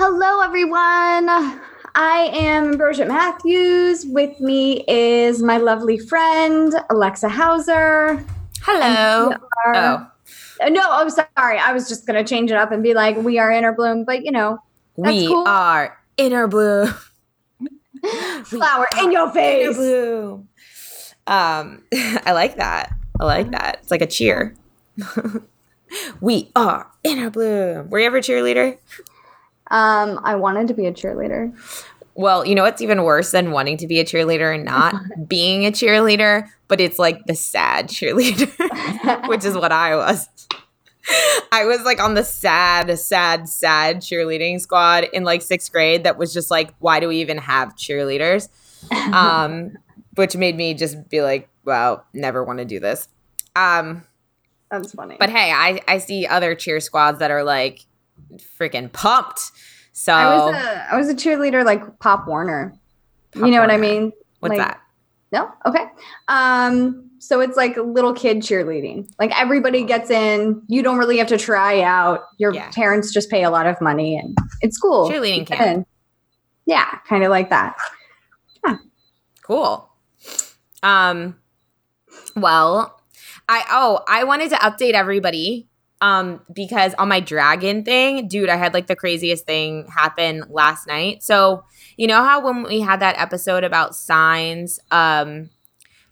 Hello, everyone. I am Ambrosia Matthews. With me is my lovely friend, Alexa Hauser. Hello. Are, oh. No, I'm sorry. I was just going to change it up and be like, we are Inner Bloom, but you know, we cool. are Inner Bloom. Flower in your face. Inner Bloom. Um, I like that. I like that. It's like a cheer. we are Inner Bloom. Were you ever a cheerleader? Um, I wanted to be a cheerleader. Well, you know what's even worse than wanting to be a cheerleader and not being a cheerleader, but it's like the sad cheerleader, which is what I was. I was like on the sad, sad, sad cheerleading squad in like sixth grade that was just like, why do we even have cheerleaders? Um, which made me just be like, well, never want to do this. Um, That's funny. But hey, I, I see other cheer squads that are like freaking pumped. So I was a I was a cheerleader like Pop Warner. Pop you know Warner. what I mean? What's like, that? No? Okay. Um so it's like little kid cheerleading. Like everybody gets in. You don't really have to try out. Your yeah. parents just pay a lot of money and it's cool. Cheerleading camp. Yeah, kind of like that. Yeah. Cool. Um well, I oh, I wanted to update everybody um because on my dragon thing dude i had like the craziest thing happen last night. So you know how when we had that episode about signs um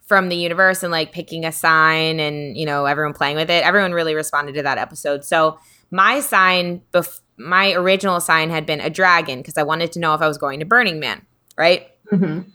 from the universe and like picking a sign and you know everyone playing with it everyone really responded to that episode. So my sign bef- my original sign had been a dragon because i wanted to know if i was going to burning man right? Mm-hmm.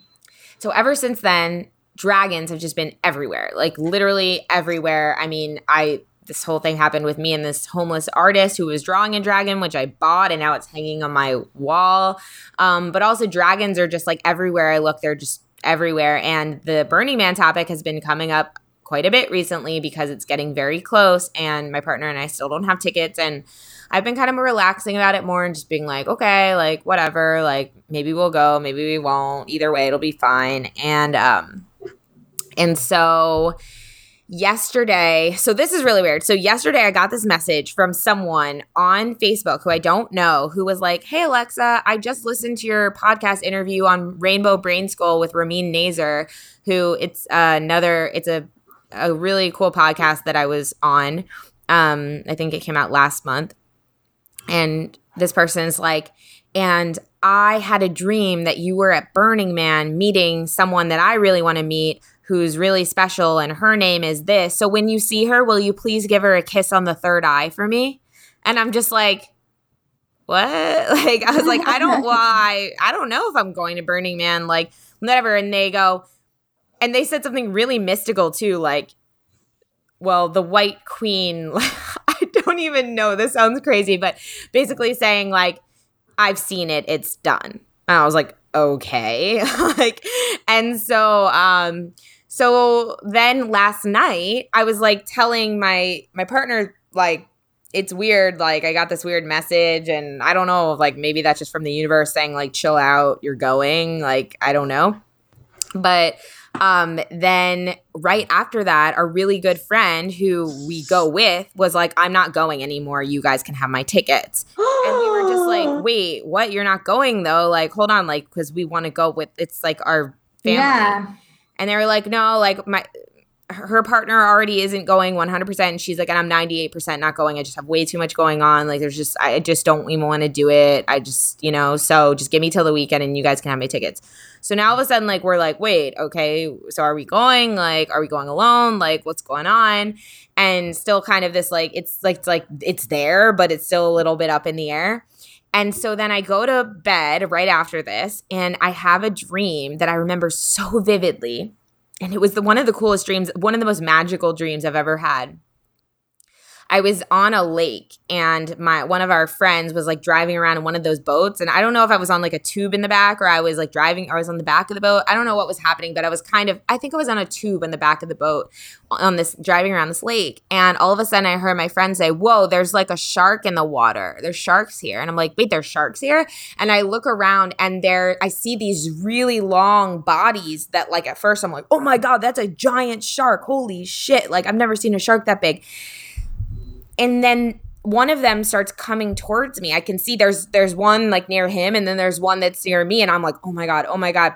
so ever since then dragons have just been everywhere like literally everywhere. I mean i this whole thing happened with me and this homeless artist who was drawing a dragon, which I bought and now it's hanging on my wall. Um, but also, dragons are just like everywhere I look, they're just everywhere. And the Burning Man topic has been coming up quite a bit recently because it's getting very close and my partner and I still don't have tickets. And I've been kind of relaxing about it more and just being like, okay, like whatever, like maybe we'll go, maybe we won't. Either way, it'll be fine. And, um, and so, yesterday, so this is really weird. So yesterday I got this message from someone on Facebook who I don't know who was like, "Hey Alexa, I just listened to your podcast interview on Rainbow Brain School with Ramin Nazer, who it's another it's a a really cool podcast that I was on. Um I think it came out last month. And this person's like, and I had a dream that you were at Burning Man meeting someone that I really want to meet who's really special and her name is this. So when you see her, will you please give her a kiss on the third eye for me? And I'm just like, what? Like, I was like, I don't why. I don't know if I'm going to Burning Man, like, whatever. And they go, and they said something really mystical too, like, well, the White Queen, I don't even know. This sounds crazy, but basically saying, like, I've seen it, it's done. And I was like, okay. like, and so, um, so then last night I was like telling my my partner like it's weird like I got this weird message and I don't know like maybe that's just from the universe saying like chill out you're going like I don't know. But um then right after that a really good friend who we go with was like I'm not going anymore you guys can have my tickets. and we were just like wait what you're not going though like hold on like cuz we want to go with it's like our family. Yeah and they were like, no, like my her partner already isn't going 100% and she's like and i'm 98% not going. I just have way too much going on. Like there's just i just don't even want to do it. I just you know so just give me till the weekend and you guys can have my tickets. So now all of a sudden like we're like wait okay so are we going? Like are we going alone? Like what's going on? And still kind of this like it's like it's like it's there but it's still a little bit up in the air and so then I go to bed right after this and I have a dream that I remember so vividly and it was the one of the coolest dreams, one of the most magical dreams I've ever had. I was on a lake and my one of our friends was like driving around in one of those boats and I don't know if I was on like a tube in the back or I was like driving or I was on the back of the boat. I don't know what was happening, but I was kind of I think I was on a tube in the back of the boat on this driving around this lake and all of a sudden I heard my friend say, "Whoa, there's like a shark in the water. There's sharks here." And I'm like, "Wait, there's sharks here?" And I look around and there I see these really long bodies that like at first I'm like, "Oh my god, that's a giant shark. Holy shit. Like I've never seen a shark that big." And then one of them starts coming towards me. I can see there's there's one like near him and then there's one that's near me and I'm like, "Oh my god. Oh my god."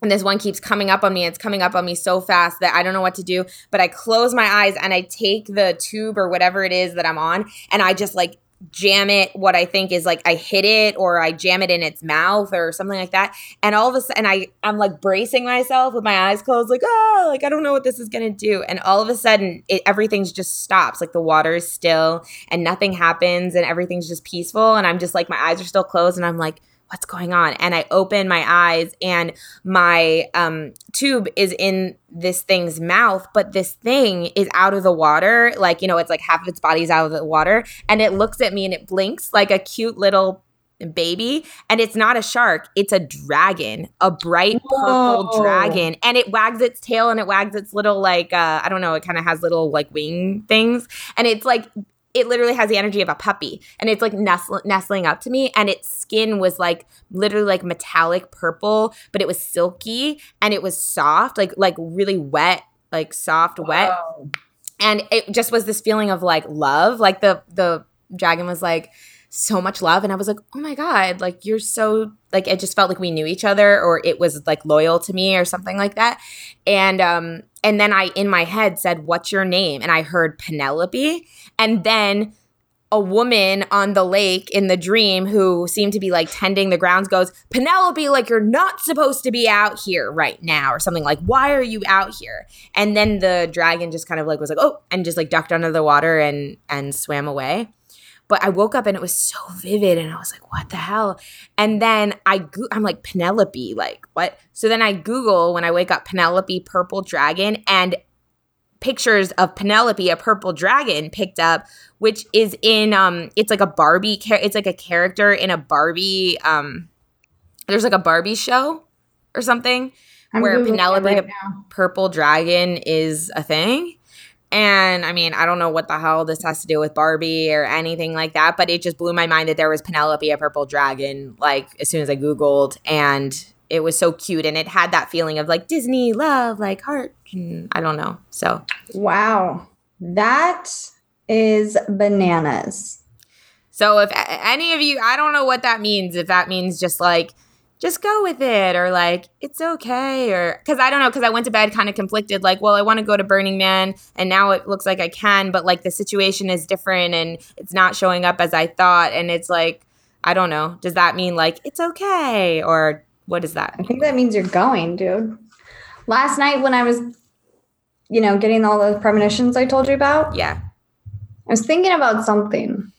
And this one keeps coming up on me. It's coming up on me so fast that I don't know what to do, but I close my eyes and I take the tube or whatever it is that I'm on and I just like jam it what i think is like i hit it or i jam it in its mouth or something like that. And all of a sudden i i'm like bracing myself with my eyes closed like oh like i don't know what this is gonna do. And all of a sudden it, everything's just stops. Like the water is still and nothing happens and everything's just peaceful. And i'm just like my eyes are still closed and i'm like what's going on? And I open my eyes and my um, tube is in this thing's mouth, but this thing is out of the water. Like, you know, it's like half of its body's out of the water. And it looks at me and it blinks like a cute little baby and it's not a shark it's a dragon a bright purple Whoa. dragon and it wags its tail and it wags its little like uh i don't know it kind of has little like wing things and it's like it literally has the energy of a puppy and it's like nestling up to me and its skin was like literally like metallic purple but it was silky and it was soft like like really wet like soft wet. And it just was this feeling of like love like the the dragon was like so much love and i was like oh my god like you're so like it just felt like we knew each other or it was like loyal to me or something like that and um and then i in my head said what's your name and i heard penelope and then a woman on the lake in the dream who seemed to be like tending the grounds goes, Penelope, like you're not supposed to be out here right now, or something like, why are you out here? And then the dragon just kind of like was like, oh, and just like ducked under the water and and swam away. But I woke up and it was so vivid, and I was like, what the hell? And then I go- I'm like Penelope, like what? So then I Google when I wake up Penelope purple dragon, and pictures of Penelope, a purple dragon, picked up, which is in um, it's like a Barbie. Char- it's like a character in a Barbie. Um, there's like a Barbie show or something I'm where Penelope, right the now. purple dragon, is a thing. And I mean, I don't know what the hell this has to do with Barbie or anything like that, but it just blew my mind that there was Penelope, a purple dragon, like as soon as I Googled. And it was so cute and it had that feeling of like Disney love, like heart. I don't know. So, wow. That is bananas. So, if any of you, I don't know what that means. If that means just like, just go with it or like, it's okay. Or because I don't know, because I went to bed kind of conflicted, like, well, I want to go to Burning Man and now it looks like I can, but like the situation is different and it's not showing up as I thought. And it's like, I don't know. Does that mean like it's okay? Or what is that? I think that means you're going, dude. Last night when I was, you know, getting all those premonitions I told you about. Yeah. I was thinking about something.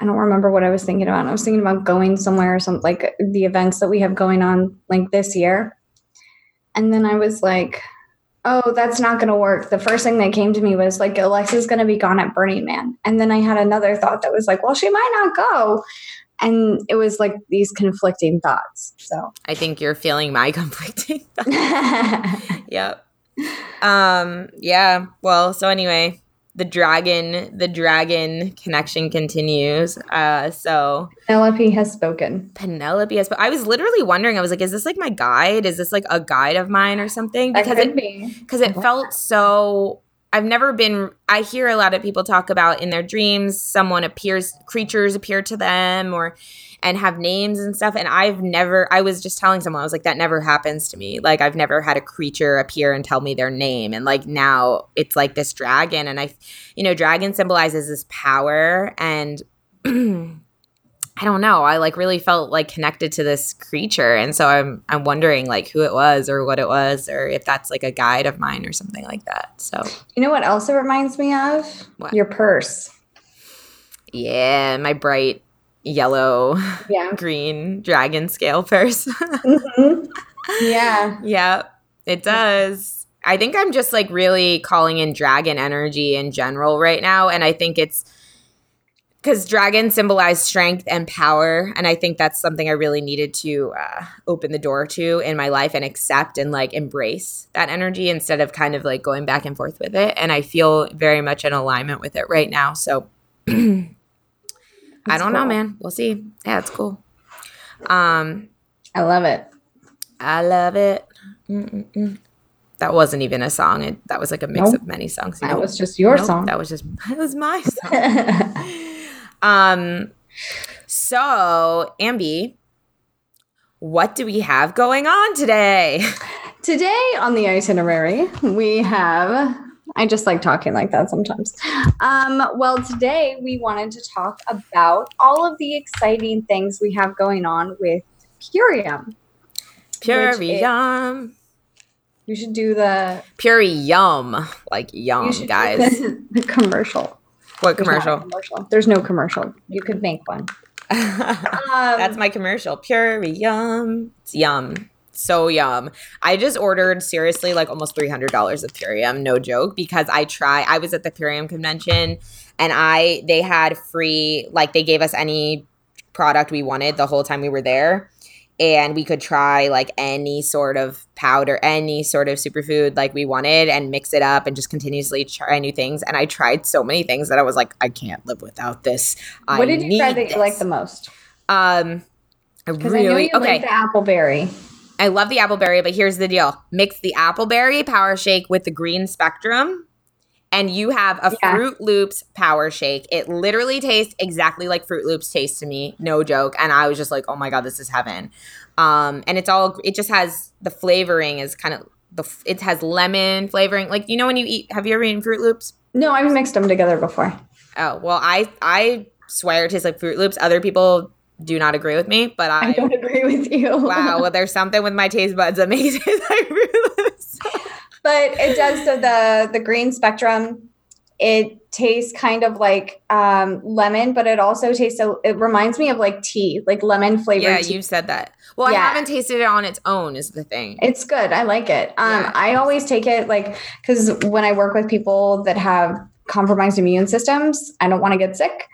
I don't remember what I was thinking about. I was thinking about going somewhere or something like the events that we have going on like this year. And then I was like, oh, that's not going to work. The first thing that came to me was like, Alexa's going to be gone at Burning Man. And then I had another thought that was like, well, she might not go and it was like these conflicting thoughts. So I think you're feeling my conflicting yep. Um, yeah. Well, so anyway, the dragon, the dragon connection continues. Uh, so Penelope has spoken. Penelope has. I was literally wondering. I was like, is this like my guide? Is this like a guide of mine or something? Because it because it felt so I've never been I hear a lot of people talk about in their dreams someone appears creatures appear to them or and have names and stuff and I've never I was just telling someone I was like that never happens to me. Like I've never had a creature appear and tell me their name and like now it's like this dragon and I you know dragon symbolizes this power and I don't know. I like really felt like connected to this creature, and so I'm I'm wondering like who it was or what it was or if that's like a guide of mine or something like that. So you know what else it reminds me of? What? Your purse. Yeah, my bright yellow, yeah, green dragon scale purse. mm-hmm. Yeah, yeah, it does. I think I'm just like really calling in dragon energy in general right now, and I think it's because dragons symbolize strength and power and i think that's something i really needed to uh, open the door to in my life and accept and like embrace that energy instead of kind of like going back and forth with it and i feel very much in alignment with it right now so i don't cool. know man we'll see yeah it's cool um i love it i love it Mm-mm-mm. that wasn't even a song it, that was like a mix nope. of many songs that was just your nope, song that was just that was my song um, so Amby, what do we have going on today? Today on the itinerary, we have. I just like talking like that sometimes. Um, well, today we wanted to talk about all of the exciting things we have going on with Purium. Purium. You should do the Purium, like yum, guys. The, the commercial. What commercial? commercial? There's no commercial. You could make one. um, That's my commercial. Pure yum. It's yum. So yum. I just ordered seriously like almost $300 of Purium, no joke, because I try I was at the Purium convention and I they had free like they gave us any product we wanted the whole time we were there and we could try like any sort of powder, any sort of superfood like we wanted and mix it up and just continuously try new things. And I tried so many things that I was like, I can't live without this. What did you try that this. you like the most? Um, I Because really I know you okay. like the appleberry. I love the appleberry, but here's the deal: mix the appleberry power shake with the green spectrum, and you have a Yeah. Fruit Loops power shake. It literally tastes exactly like Fruit Loops taste to me, no joke. And I was just like, oh my god, this is heaven. Um, and it's all it just has the flavoring is kind of the it has lemon flavoring. Like you know when you eat, have you ever eaten Fruit Loops? No, I've mixed them together before. Oh well, I I swear it tastes like Fruit Loops. Other people do not agree with me, but I I. don't agree with you. Wow, well, there's something with my taste buds that makes it Fruit Loops. but it does so the the green spectrum it tastes kind of like um, lemon but it also tastes so it reminds me of like tea like lemon flavored Yeah, tea you said that. Well, Yeah. I haven't tasted it on its own. Is the thing. it's good i like it um, Yeah. i always take it like because when i work with people that have compromised immune systems i don't want to get sick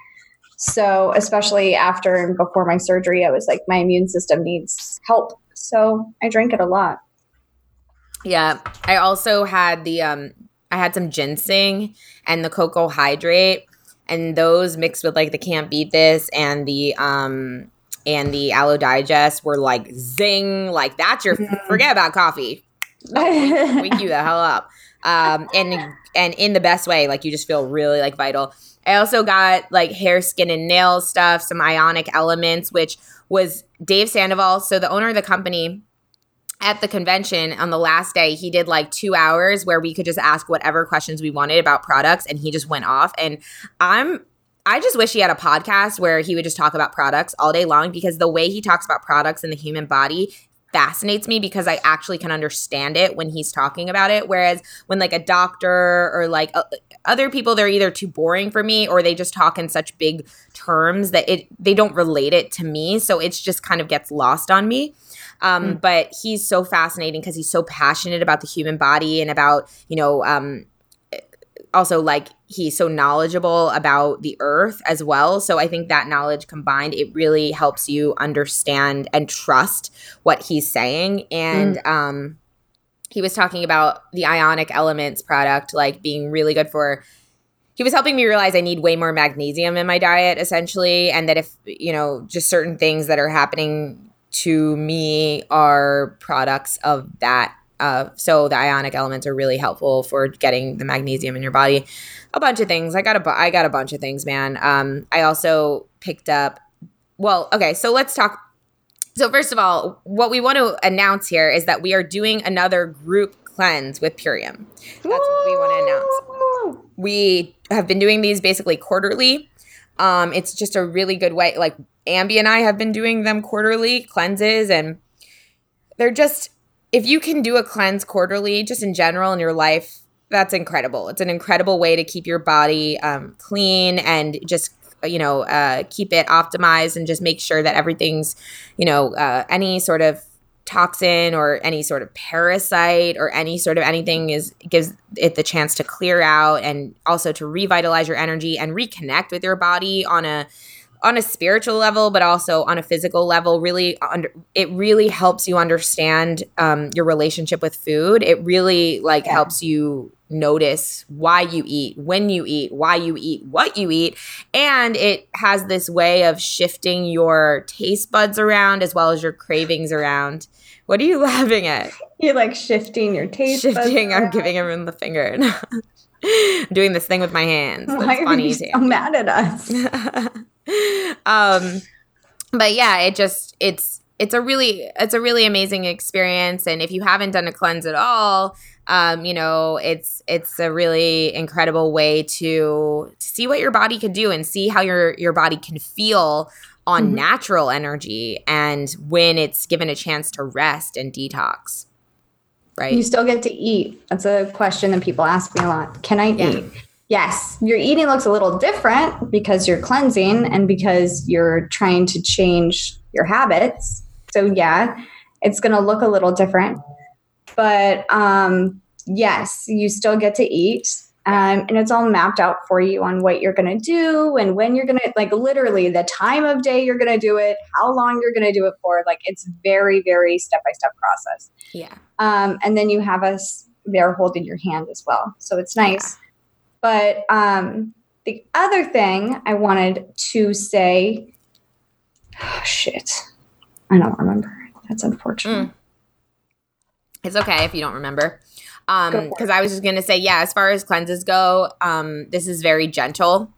so especially after and before my surgery i was like my immune system needs help so i drink it a lot Yeah, I also had the um, I had some ginseng and the cocoa hydrate, and those mixed with like the can't beet this and the um and the aloe digest were like zing, like that's your Mhm. forget about coffee. wake you the hell up. Um, and and in the best way, like you just feel really like vital. I also got like hair, skin, and nail stuff, some ionic elements, which was Dave Sandoval. So the owner of the company at the convention on the last day, he did like two hours where we could just ask whatever questions we wanted about products, and he just went off. And I'm I just wish he had a podcast where he would just talk about products all day long because the way he talks about products in the human body fascinates me because I actually can understand it when he's talking about it. Whereas when like a doctor or like uh, other people, they're either too boring for me or they just talk in such big terms that it they don't relate it to me. So it's just kind of gets lost on me. Um, But he's so fascinating because he's so passionate about the human body and about you know um, also like he's so knowledgeable about the earth as well. So i think that knowledge combined it really helps you understand and trust what he's saying. And um he was talking about the ionic elements product like being really good for he was helping me realize I need way more magnesium in my diet, essentially, and that if you know just certain things that are happening to me are products of that Uh, so the ionic elements are really helpful for getting the magnesium in your body. A bunch of things. I got a bu- I got a bunch of things, man. Um, I also picked up. Well, okay, so let's talk. So first of all, what we want to announce here is that we are doing another group cleanse with Purium. That's what we want to announce. We have been doing these basically quarterly. Um, it's just a really good way. Like Amby and I have been doing them quarterly cleanses, and they're just if you can do a cleanse quarterly, just in general in your life, that's incredible. It's an incredible way to keep your body um, clean and just you know uh, keep it optimized and just make sure that everything's you know uh, any sort of toxin or any sort of parasite or any sort of anything is gives it the chance to clear out and also to revitalize your energy and reconnect with your body on a on a spiritual level but also on a physical level really under, it really helps you understand um, your relationship with food. It really like yeah. helps you notice why you eat when you eat why you eat what you eat. And it has this way of shifting your taste buds around as well as your cravings around. What are you laughing at? You're like shifting your taste buds. shifting i'm giving everyone the finger. Doing this thing with my hands. That's why are you so mad at us um but yeah it just it's it's a really it's a really amazing experience. And if you haven't done a cleanse at all um, you know it's it's a really incredible way to, to see what your body can do and see how your your body can feel on mm-hmm. natural energy and when it's given a chance to rest and detox. Right? you still get to eat. That's a question that people ask me a lot. Can i yeah. eat yes, your eating looks a little different because you're cleansing and because you're trying to change your habits. So, yeah, it's going to look a little different. But um, yes, you still get to eat. Um, and it's all mapped out for you on what you're going to do and when you're going to, like, literally the time of day you're going to do it, how long you're going to do it for. Like, it's very, very step by step process. Yeah. Um, and then you have us there holding your hand as well. So it's nice. Yeah but um, the other thing I wanted to say, oh, shit, I don't remember. That's unfortunate. Mm. It's okay if you don't remember. Um, because I was just gonna say, yeah, as far as cleanses go, um, this is very gentle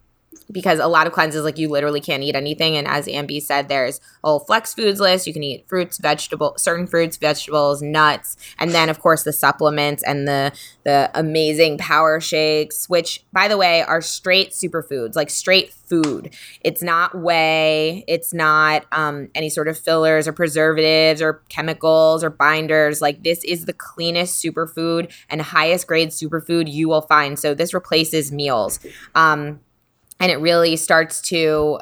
because a lot of cleanses like you literally can't eat anything. And as Amby said there's a whole flex foods list. You can eat fruits vegetables certain fruits vegetables nuts and then of course the supplements and the the amazing power shakes which by the way are straight superfoods like straight food. It's not whey. It's not um, any sort of fillers or preservatives or chemicals or binders. Like this is the cleanest superfood and highest grade superfood you will find. So this replaces meals. Um, and it really starts to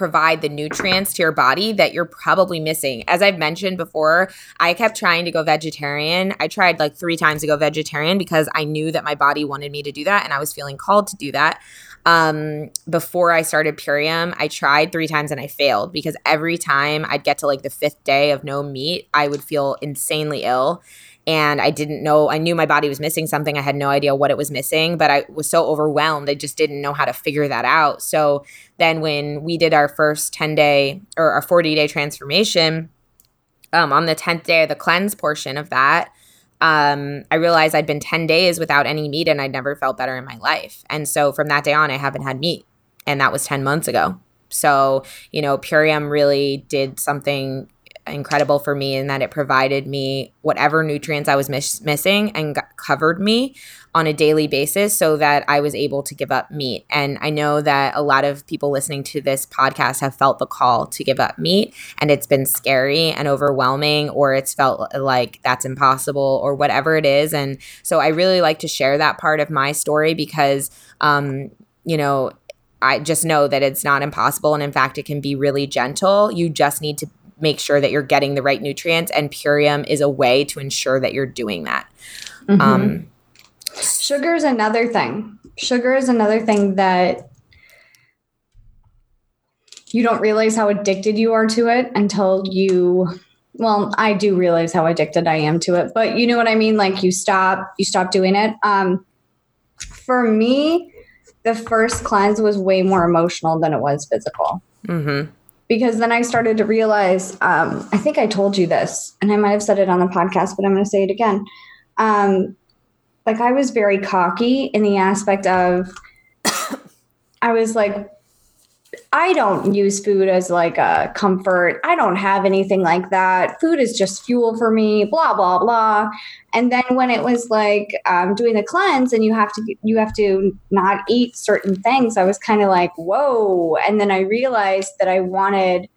provide the nutrients to your body that you're probably missing. As I've mentioned before, I kept trying to go vegetarian. I tried like 3 times to go vegetarian because I knew that my body wanted me to do that and I was feeling called to do that. Um, before I started Purium, I tried 3 times and I failed because every time I'd get to like the 5th day of no meat, I would feel insanely ill and I didn't know, I knew my body was missing something. I had no idea what it was missing, but I was so overwhelmed. I just didn't know how to figure that out. So then when we did our first 10 day or our 40 day transformation, um, on the 10th day of the cleanse portion of that, um, I realized I'd been 10 days without any meat and I'd never felt better in my life. And so from that day on, I haven't had meat. And that was 10 months ago. So, you know, Purium really did something incredible for me in that it provided me whatever nutrients I was miss- missing and covered me on a daily basis so that I was able to give up meat. And I know that a lot of people listening to this podcast have felt the call to give up meat and it's been scary and overwhelming or it's felt like that's impossible or whatever it is. And so I really like to share that part of my story because um, you know, I just know that it's not impossible. And in fact, it can be really gentle. You just need to make sure that you're getting the right nutrients and purium is a way to ensure that you're doing that. Mm-hmm. um, sugar is another thing. Sugar is another thing that you don't realize how addicted you are to it until you well i do realize how addicted i am to it but you know what i mean? Like you stop you stop doing it. Um, for me the first cleanse was way more emotional than it was physical. Mm-hmm because then I started to realize um, I think I told you this, and I might have said it on the podcast, but I'm going to say it again. um, like I was very cocky in the aspect of I was like, I don't use food as like a comfort. I don't have anything like that. Food is just fuel for me, blah, blah, blah. And then when it was like um, doing the cleanse and you have to, you have to not eat certain things, I was kind of like, whoa. And then I realized that I wanted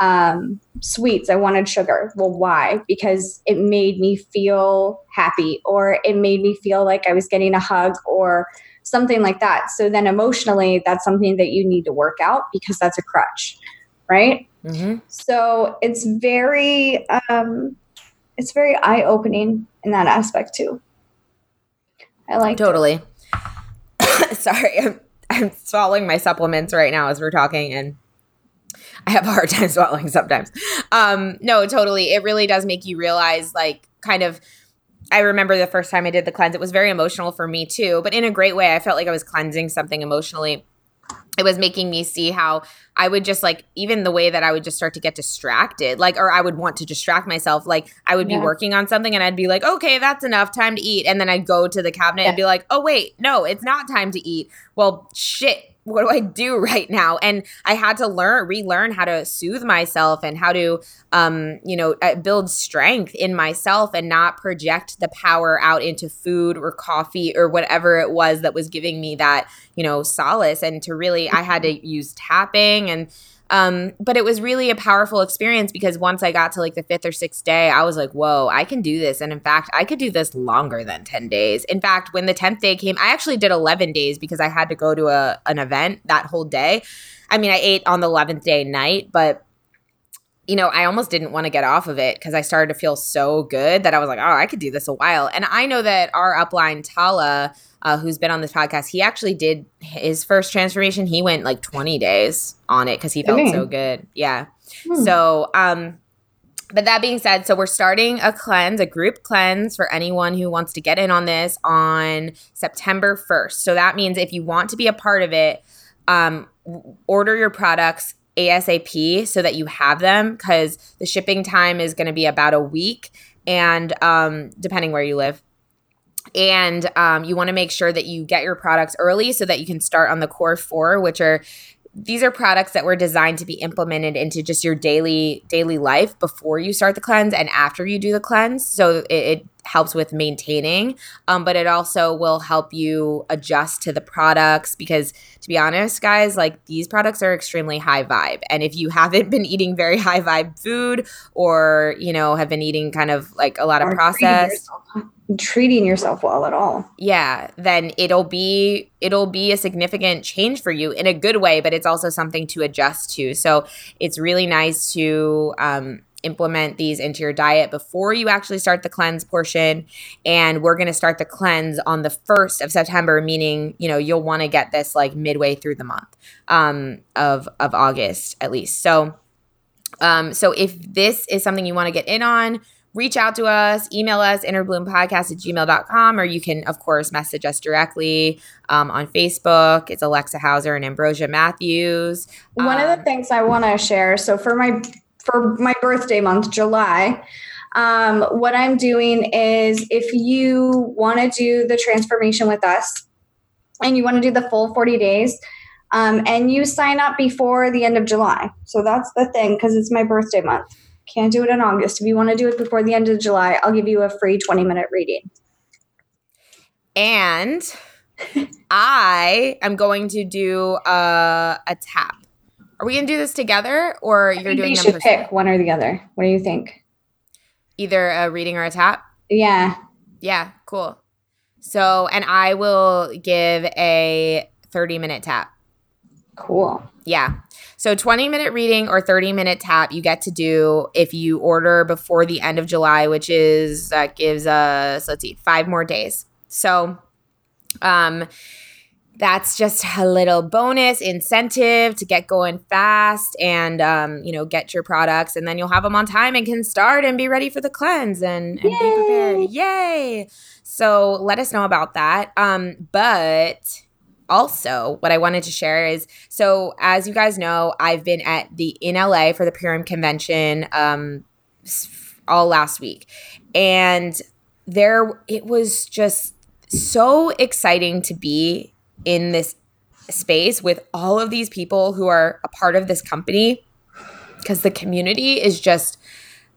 um, sweets. I wanted sugar. Well, why? Because it made me feel happy or it made me feel like I was getting a hug or something like that. So then emotionally, that's something that you need to work out because that's a crutch, right? Mm-hmm. So it's very, um, it's very eye opening in that aspect too. I like totally. Sorry, I'm, I'm swallowing my supplements right now as we're talking, and I have a hard time swallowing sometimes. Um, no, totally. It really does make you realize, like, kind of I remember the first time I did the cleanse, it was very emotional for me too, but in a great way. I felt like I was cleansing something emotionally. It was making me see how I would just like, even the way that I would just start to get distracted, like, or I would want to distract myself. Like, I would yeah. be working on something and I'd be like, okay, that's enough, time to eat. And then I'd go to the cabinet yeah. and be like, oh, wait, no, it's not time to eat. Well, shit, what do I do right now? And I had to learn, relearn how to soothe myself and how to, um, you know, uh, build strength in myself and not project the power out into food or coffee or whatever it was that was giving me that, you know, solace. And to really, I had to use tapping and, um, but it was really a powerful experience because once I got to like the fifth or sixth day, I was like, whoa, I can do this. And in fact, I could do this longer than 10 days. In fact, when the 10th day came, I actually did 11 days because I had to go to a, an event that whole day. I mean, I ate on the 11th day night, but you know, I almost didn't want to get off of it because I started to feel so good that I was like, oh, I could do this a while. And I know that our upline, Tala, uh, who's been on this podcast, he actually did his first transformation. He went like 20 days on it because he felt okay. so good. Yeah. Hmm. So, um, but that being said, so we're starting a cleanse, a group cleanse for anyone who wants to get in on this on September 1st. So that means if you want to be a part of it, um, order your products ASAP so that you have them because the shipping time is going to be about a week and um, depending where you live and um, you want to make sure that you get your products early so that you can start on the core four which are these are products that were designed to be implemented into just your daily daily life before you start the cleanse and after you do the cleanse. So it, it helps with maintaining um, but it also will help you adjust to the products because to be honest guys like these products are extremely high vibe. And if you haven't been eating very high vibe food or you know have been eating kind of like a lot of processed treating yourself well at all. Yeah, then it'll be it'll be a significant change for you in a good way, but it's also something to adjust to. So it's really nice to um, implement these into your diet before you actually start the cleanse portion. And we're going to start the cleanse on the first of September, meaning you know you'll want to get this like midway through the month um, of of August at least. So. Um, so if this is something you want to get in on, reach out to us, email us, innerbloom.podcast at gmail.com, or you can, of course, message us directly um, on Facebook. It's Alexa Hauser and Ambrosia Matthews. One um, of the um, things I want to share so for my for my birthday month, July, um, what I'm doing is if you want to do the transformation with us and you want to do the full 40 days, um, and you sign up before the end of July. So that's the thing because it's my birthday month. Can't do it in August. If you want to do it before the end of July, I'll give you a free 20 minute reading. And I am going to do uh, a, a tap. Are we going to do this together or you're doing them? should pick one or the other. What do you think? Either a reading or a tap? Yeah. Yeah, cool. So, and I will give a 30 minute tap. Cool. Yeah. So 20 minute reading or 30 minute tap you get to do if you order before the end of July, which is that gives us let's see, five more days. So um that's just a little bonus incentive to get going fast and um, you know get your products and then you'll have them on time and can start and be ready for the cleanse and, and be prepared. Yay! So let us know about that. Um, but also what i wanted to share is so as you guys know i've been at the in la for the Purium convention um, all last week. And there it was just so exciting to be in this space with all of these people who are a part of this company because the community is just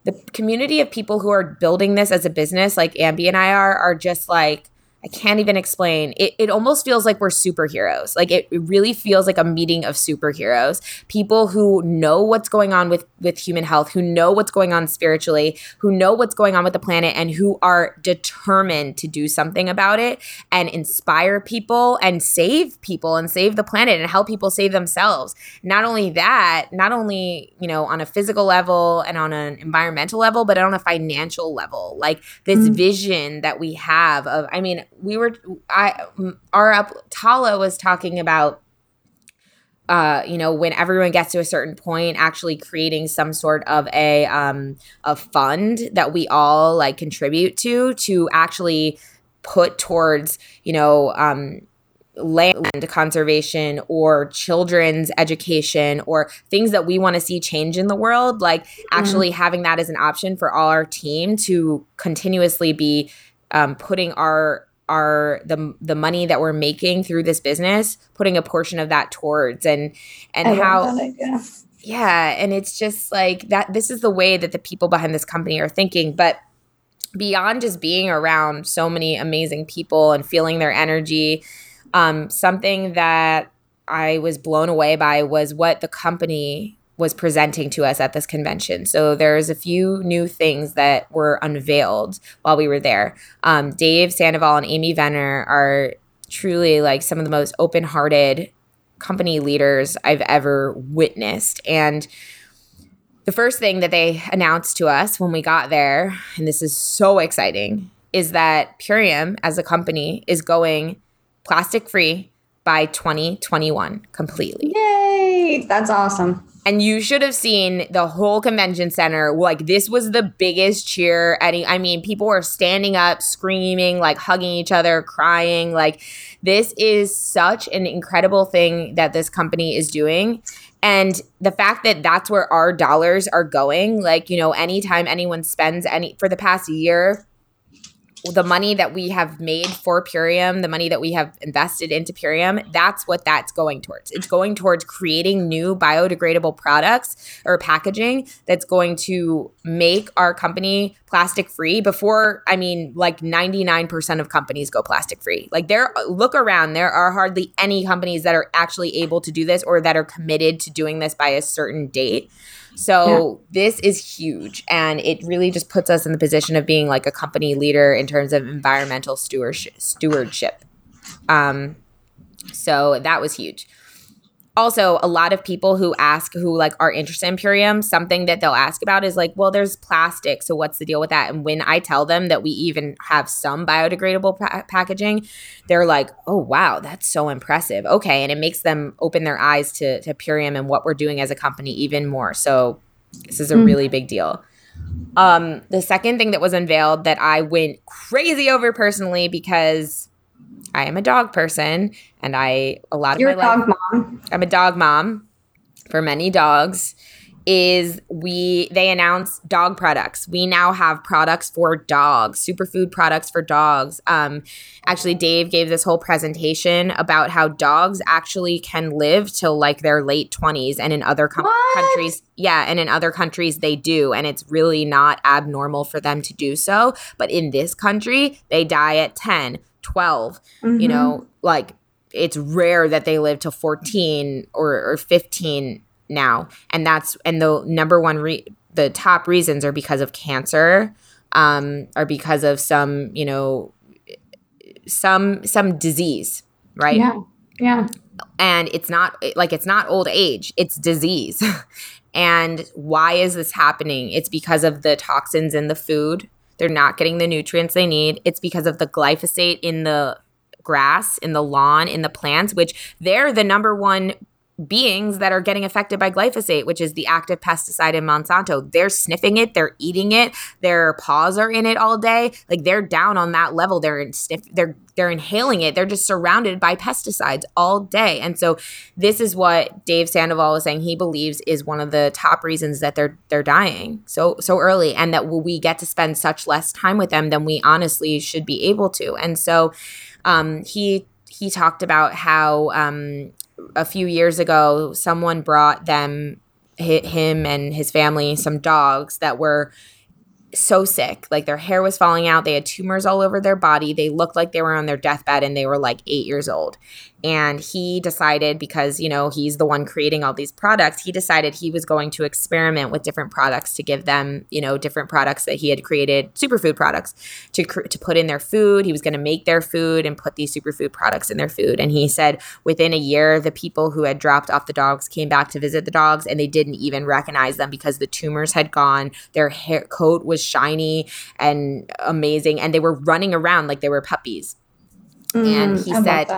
the community of people who are building this as a business like Amby and I are are just like I can't even explain. It, it almost feels like we're superheroes. Like it, really feels like a meeting of superheroes. People who know what's going on with, with human health, who know what's going on spiritually, who know what's going on with the planet, and who are determined to do something about it and inspire people and save people and save the planet and help people save themselves. Not only that, not only, you know, on a physical level and on an environmental level, but on a financial level. Like this mm-hmm. vision that we have of, I mean, we were I our up Tala was talking about uh, you know, when everyone gets to a certain point, actually creating some sort of a um, a fund that we all like contribute to to actually put towards you know um, land conservation or children's education or things that we want to see change in the world. Like actually mm-hmm. having that as an option for all our team to continuously be um, putting our our the the money that we're making through this business, putting a portion of that towards and and I how yeah, and it's just like that this is the way that the people behind this company are thinking, but beyond just being around so many amazing people and feeling their energy, um, something that I was blown away by was what the company was presenting to us at this convention. So there's a few new things that were unveiled while we were there. Um, Dave Sandoval and Amy Venner are truly like some of the most open-hearted company leaders I've ever witnessed. And the first thing that they announced to us when we got there, and this is so exciting, is that Purium as a company is going plastic free by 2021 completely. Yay! That's awesome. And you should have seen the whole convention center. Like this was the biggest cheer. Any, I mean, people were standing up, screaming, like hugging each other, crying. Like this is such an incredible thing that this company is doing. And the fact that that's where our dollars are going, like, you know, anytime anyone spends any for the past year, the money that we have made for Purium, the money that we have invested into Purium, that's what that's going towards. It's going towards creating new biodegradable products or packaging that's going to make our company plastic free before I mean like 99% of companies go plastic free. Like there look around, there are hardly any companies that are actually able to do this or that are committed to doing this by a certain date. So yeah. this is huge. And it really just puts us in the position of being like a company leader in terms of environmental stewardship. stewardship. Um, so that was huge also a lot of people who ask who like are interested in purium something that they'll ask about is like well there's plastic so what's the deal with that? And when i tell them that we even have some biodegradable pa- packaging they're like oh wow that's so impressive. Okay and it makes them open their eyes to, to purium and what we're doing as a company even more. So this is a mm. really big deal. Um the second thing that was unveiled that i went crazy over personally because I am a dog person, and I a lot of You're my a dog life, mom. I'm a dog mom for many dogs. Is we they announce dog products. We now have products for dogs, superfood products for dogs. Um, actually, Dave gave this whole presentation about how dogs actually can live till like their late twenties, and in other com- countries, yeah, and in other countries they do, and it's really not abnormal for them to do so. But in this country, they die at ten 12 mm-hmm. you know like it's rare that they live to 14 or, or 15 now. And that's and the number one re- the top reasons are because of cancer um or because of some you know some some disease right? Yeah yeah. And it's not like it's not old age it's disease. And why is this happening? It's because of the toxins in the food they're not getting the nutrients they need. It's because of the glyphosate in the grass, in the lawn, in the plants, which they're the number one beings that are getting affected by glyphosate, which is the active pesticide in Monsanto. They're sniffing it, they're eating it, their paws are in it all day. Like they're down on that level. They're in sniff, they're they're inhaling it. They're just surrounded by pesticides all day. And so this is what Dave Sandoval was saying he believes is one of the top reasons that they're they're dying so so early and that we get to spend such less time with them than we honestly should be able to. And so um, he he talked about how um, a few years ago someone brought them him and his family some dogs that were so sick. Like their hair was falling out. They had tumors all over their body. They looked like they were on their deathbed and they were like eight years old. And he decided, because, you know, he's the one creating all these products, he decided he was going to experiment with different products to give them, you know, different products that he had created, superfood products, to, to put in their food. He was going to make their food and put these superfood products in their food. And he said within a year, the people who had dropped off the dogs came back to visit the dogs and they didn't even recognize them because the tumors had gone. Their hair coat was shiny and amazing. And they were running around like they were puppies. Mm, and he said,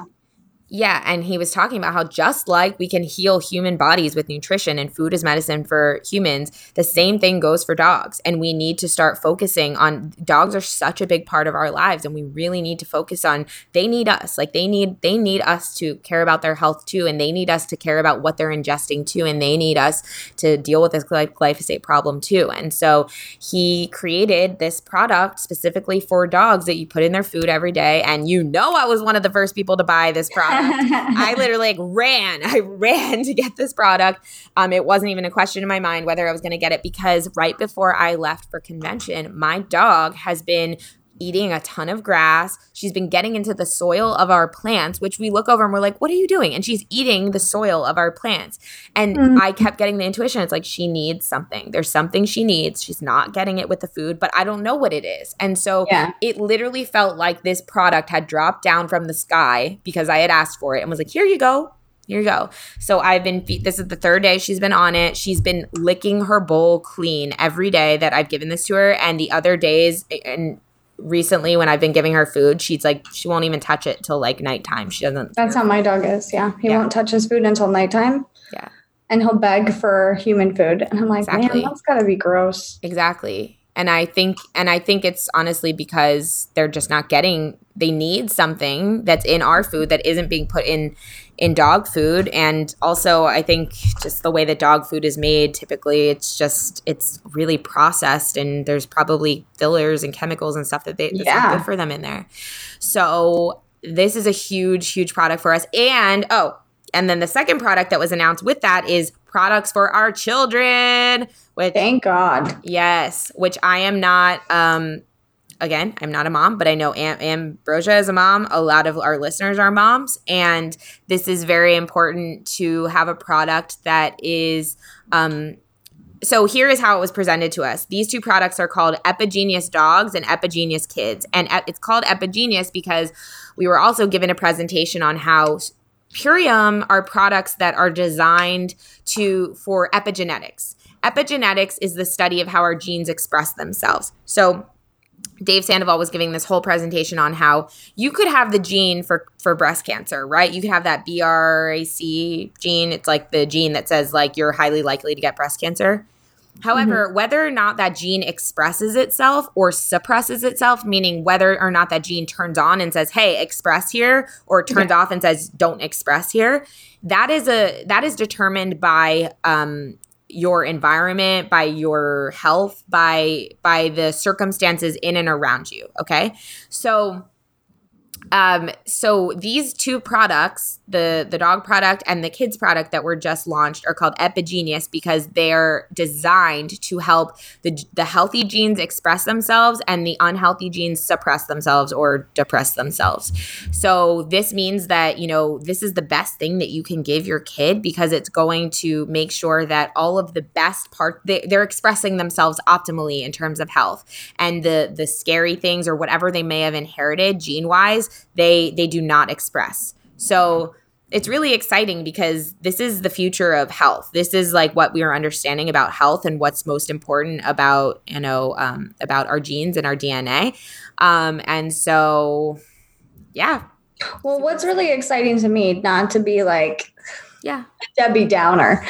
yeah, and he was talking about how just like we can heal human bodies with nutrition and food is medicine for humans, the same thing goes for dogs. And we need to start focusing on dogs are such a big part of our lives and we really need to focus on they need us. Like they need they need us to care about their health too and they need us to care about what they're ingesting too and they need us to deal with this glyphosate problem too. And so he created this product specifically for dogs that you put in their food every day and you know I was one of the first people to buy this product I literally like ran. I ran to get this product. Um, it wasn't even a question in my mind whether I was going to get it because right before I left for convention, my dog has been eating a ton of grass. She's been getting into the soil of our plants, which we look over and we're like, what are you doing? And she's eating the soil of our plants. And mm-hmm. I kept getting the intuition. It's like, she needs something. There's something she needs. She's not getting it with the food, but I don't know what it is. And so yeah. it literally felt like this product had dropped down from the sky because I had asked for it and was like, here you go. Here you go. So I've been, this is the third day she's been on it. She's been licking her bowl clean every day that I've given this to her. And the other days, and recently when I've been giving her food, she's like she won't even touch it till like nighttime. She doesn't. That's how my dog is. Yeah, he yeah. won't touch his food until nighttime. Yeah, and he'll beg for human food, and I'm like, exactly. man, that's gotta be gross. Exactly. And I think, and I think it's honestly because they're just not getting. They need something that's in our food that isn't being put in in dog food. And also i think just the way that dog food is made typically it's just it's really processed and there's probably fillers and chemicals and stuff that they that's yeah. not good for them in there. So this is a huge huge product for us. And oh and then the second product that was announced with that is products for our children which thank god. Yes which i am not um again, I'm not a mom, but I know Am- Ambrosia is a mom. A lot of our listeners are moms. And this is very important to have a product that is. Um, so here is how it was presented to us. These two products are called Epigenius Dogs and Epigenius Kids. And it's called Epigenius because we were also given a presentation on how Purium are products that are designed to for epigenetics. Epigenetics is the study of how our genes express themselves. So Dave Sandoval was giving this whole presentation on how you could have the gene for for breast cancer, right? You could have that BRCA gene. It's like the gene that says like you're highly likely to get breast cancer. However, mm-hmm. whether or not that gene expresses itself or suppresses itself, meaning whether or not that gene turns on and says, "Hey, express here," or turns yeah. off and says, "Don't express here," that is a that is determined by um, your environment by your health by by the circumstances in and around you okay? So um, so these two products, the the dog product and the kids product that were just launched, are called Epigenius because they're designed to help the the healthy genes express themselves and the unhealthy genes suppress themselves or depress themselves. So this means that you know this is the best thing that you can give your kid because it's going to make sure that all of the best part they, they're expressing themselves optimally in terms of health and the the scary things or whatever they may have inherited gene wise they they do not express. So it's really exciting because this is the future of health. This is like what we are understanding about health and what's most important about you know um, about our genes and our DNA. Um, and so, yeah. Well, what's really exciting to me, not to be like Yeah. Debbie Downer.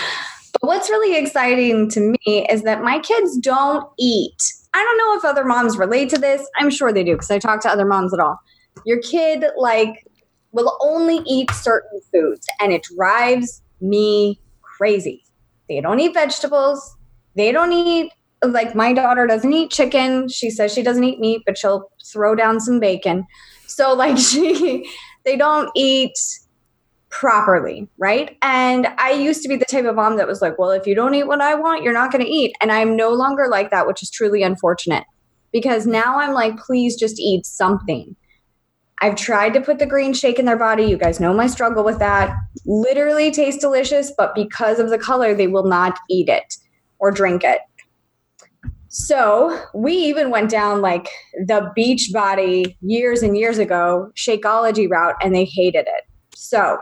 But what's really exciting to me is that my kids don't eat. I don't know if other moms relate to this. I'm sure they do because I talk to other moms at all. Your kid like will only eat certain foods and it drives me crazy. They don't eat vegetables. They don't eat like my daughter doesn't eat chicken. She says she doesn't eat meat, but she'll throw down some bacon. So like she they don't eat properly, right? And I used to be the type of mom that was like, well, if you don't eat what I want, you're not going to eat. And I'm no longer like that, which is truly unfortunate because now I'm like, please just eat something. I've tried to put the green shake in their body. You guys know my struggle with that. Literally tastes delicious, but because of the color, they will not eat it or drink it. So we even went down like the Beachbody years and years ago Shakeology route, and they hated it. So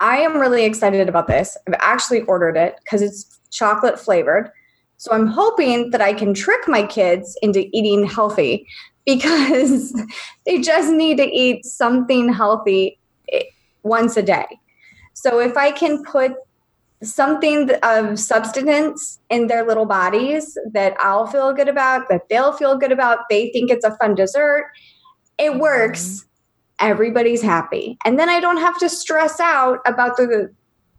I am really excited about this. I've actually ordered it because it's chocolate flavored. So I'm hoping that I can trick my kids into eating healthy because they just need to eat something healthy eh, once a day. So if I can put something of substance in their little bodies that I'll feel good about, that they'll feel good about, they think it's a fun dessert, it mm-hmm. works. Everybody's happy. And then I don't have to stress out about the,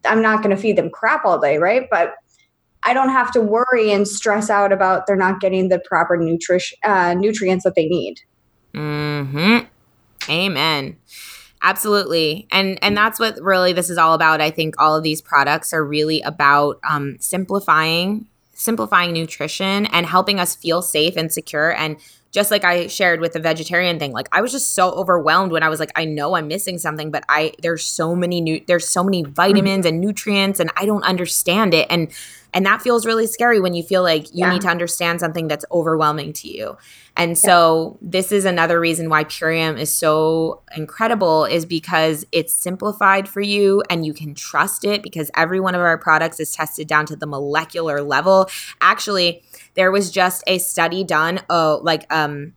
I'm not going to feed them crap all day, right? But I don't have to worry and stress out about they're not getting the proper nutrition uh, nutrients that they need. Hmm. Amen. Absolutely. And and that's what really this is all about. I think all of these products are really about um, simplifying simplifying nutrition and helping us feel safe and secure and just like I shared with the vegetarian thing, like I was just so overwhelmed when I was like, I know I'm missing something, but I there's so many new there's so many vitamins and nutrients and I don't understand it. And and that feels really scary when you feel like you yeah. need to understand something that's overwhelming to you. And so yeah. this is another reason why Purium is so incredible is because it's simplified for you and you can trust it because every one of our products is tested down to the molecular level. Actually, there was just a study done oh like um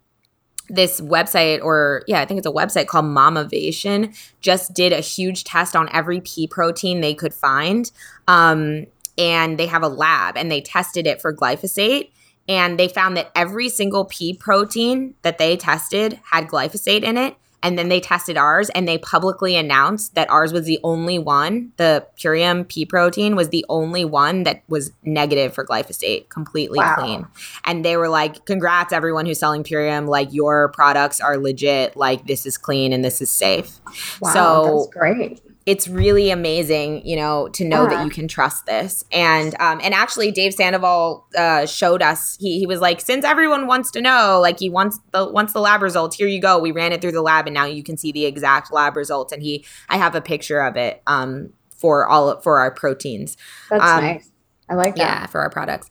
this website or yeah i think it's a website called Mamavation just did a huge test on every pea protein they could find um, and they have a lab and they tested it for glyphosate and they found that every single pea protein that they tested had glyphosate in it and then they tested ours and they publicly announced that ours was the only one the purium pea protein was the only one that was negative for glyphosate completely wow. clean. And they were like congrats everyone who's selling purium. Like your products are legit. Like this is clean and this is safe. Wow, so that's great it's really amazing, you know, to know yeah. that you can trust this. And um, and actually, Dave Sandoval uh, showed us. He he was like, since everyone wants to know, like he wants the wants the lab results. Here you go. We ran it through the lab, and now you can see the exact lab results. And he, I have a picture of it um, for all for our proteins. That's um, nice. I like that. Yeah, for our products.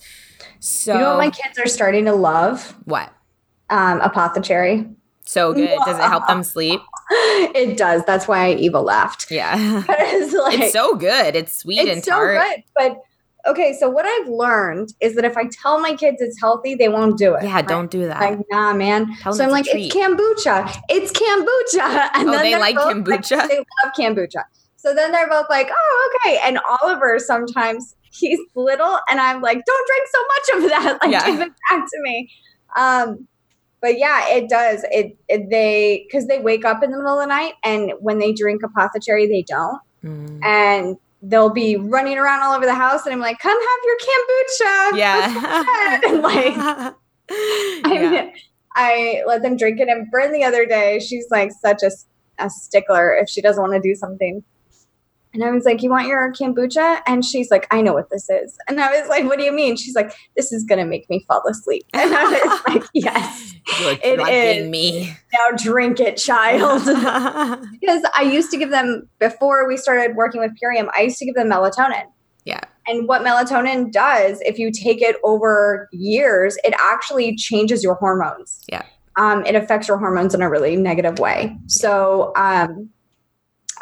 So you know what my kids are starting to love? What? Um, apothecary. So good. Does it help them sleep? it does. That's why I evil laughed. Yeah. it's, like, it's so good. It's sweet it's and tart. so good. But okay, so what I've learned is that if I tell my kids it's healthy, they won't do it. Yeah, right? don't do that. Like, nah, man. Tell so I'm like, it's kombucha. It's kombucha. And oh, then they like kombucha? Like, they love kombucha. So then they're both like, oh, okay. And Oliver sometimes he's little and I'm like, don't drink so much of that. Like, yeah. give it back to me. Um, but yeah, it does. It, it they because they wake up in the middle of the night, and when they drink apothecary, they don't, mm. and they'll be running around all over the house, and I'm like, "Come have your kombucha." Yeah, and like, yeah. I let them drink it. And Bryn the other day, she's like such a, a stickler if she doesn't want to do something. And I was like, You want your kombucha? And she's like, I know what this is. And I was like, What do you mean? She's like, This is going to make me fall asleep. And I was like, Yes, You're it is. me. Now drink it, child. because I used to give them, before we started working with Purium, I used to give them melatonin. Yeah. And what melatonin does, if you take it over years, it actually changes your hormones. Yeah. Um, it affects your hormones in a really negative way. So, um,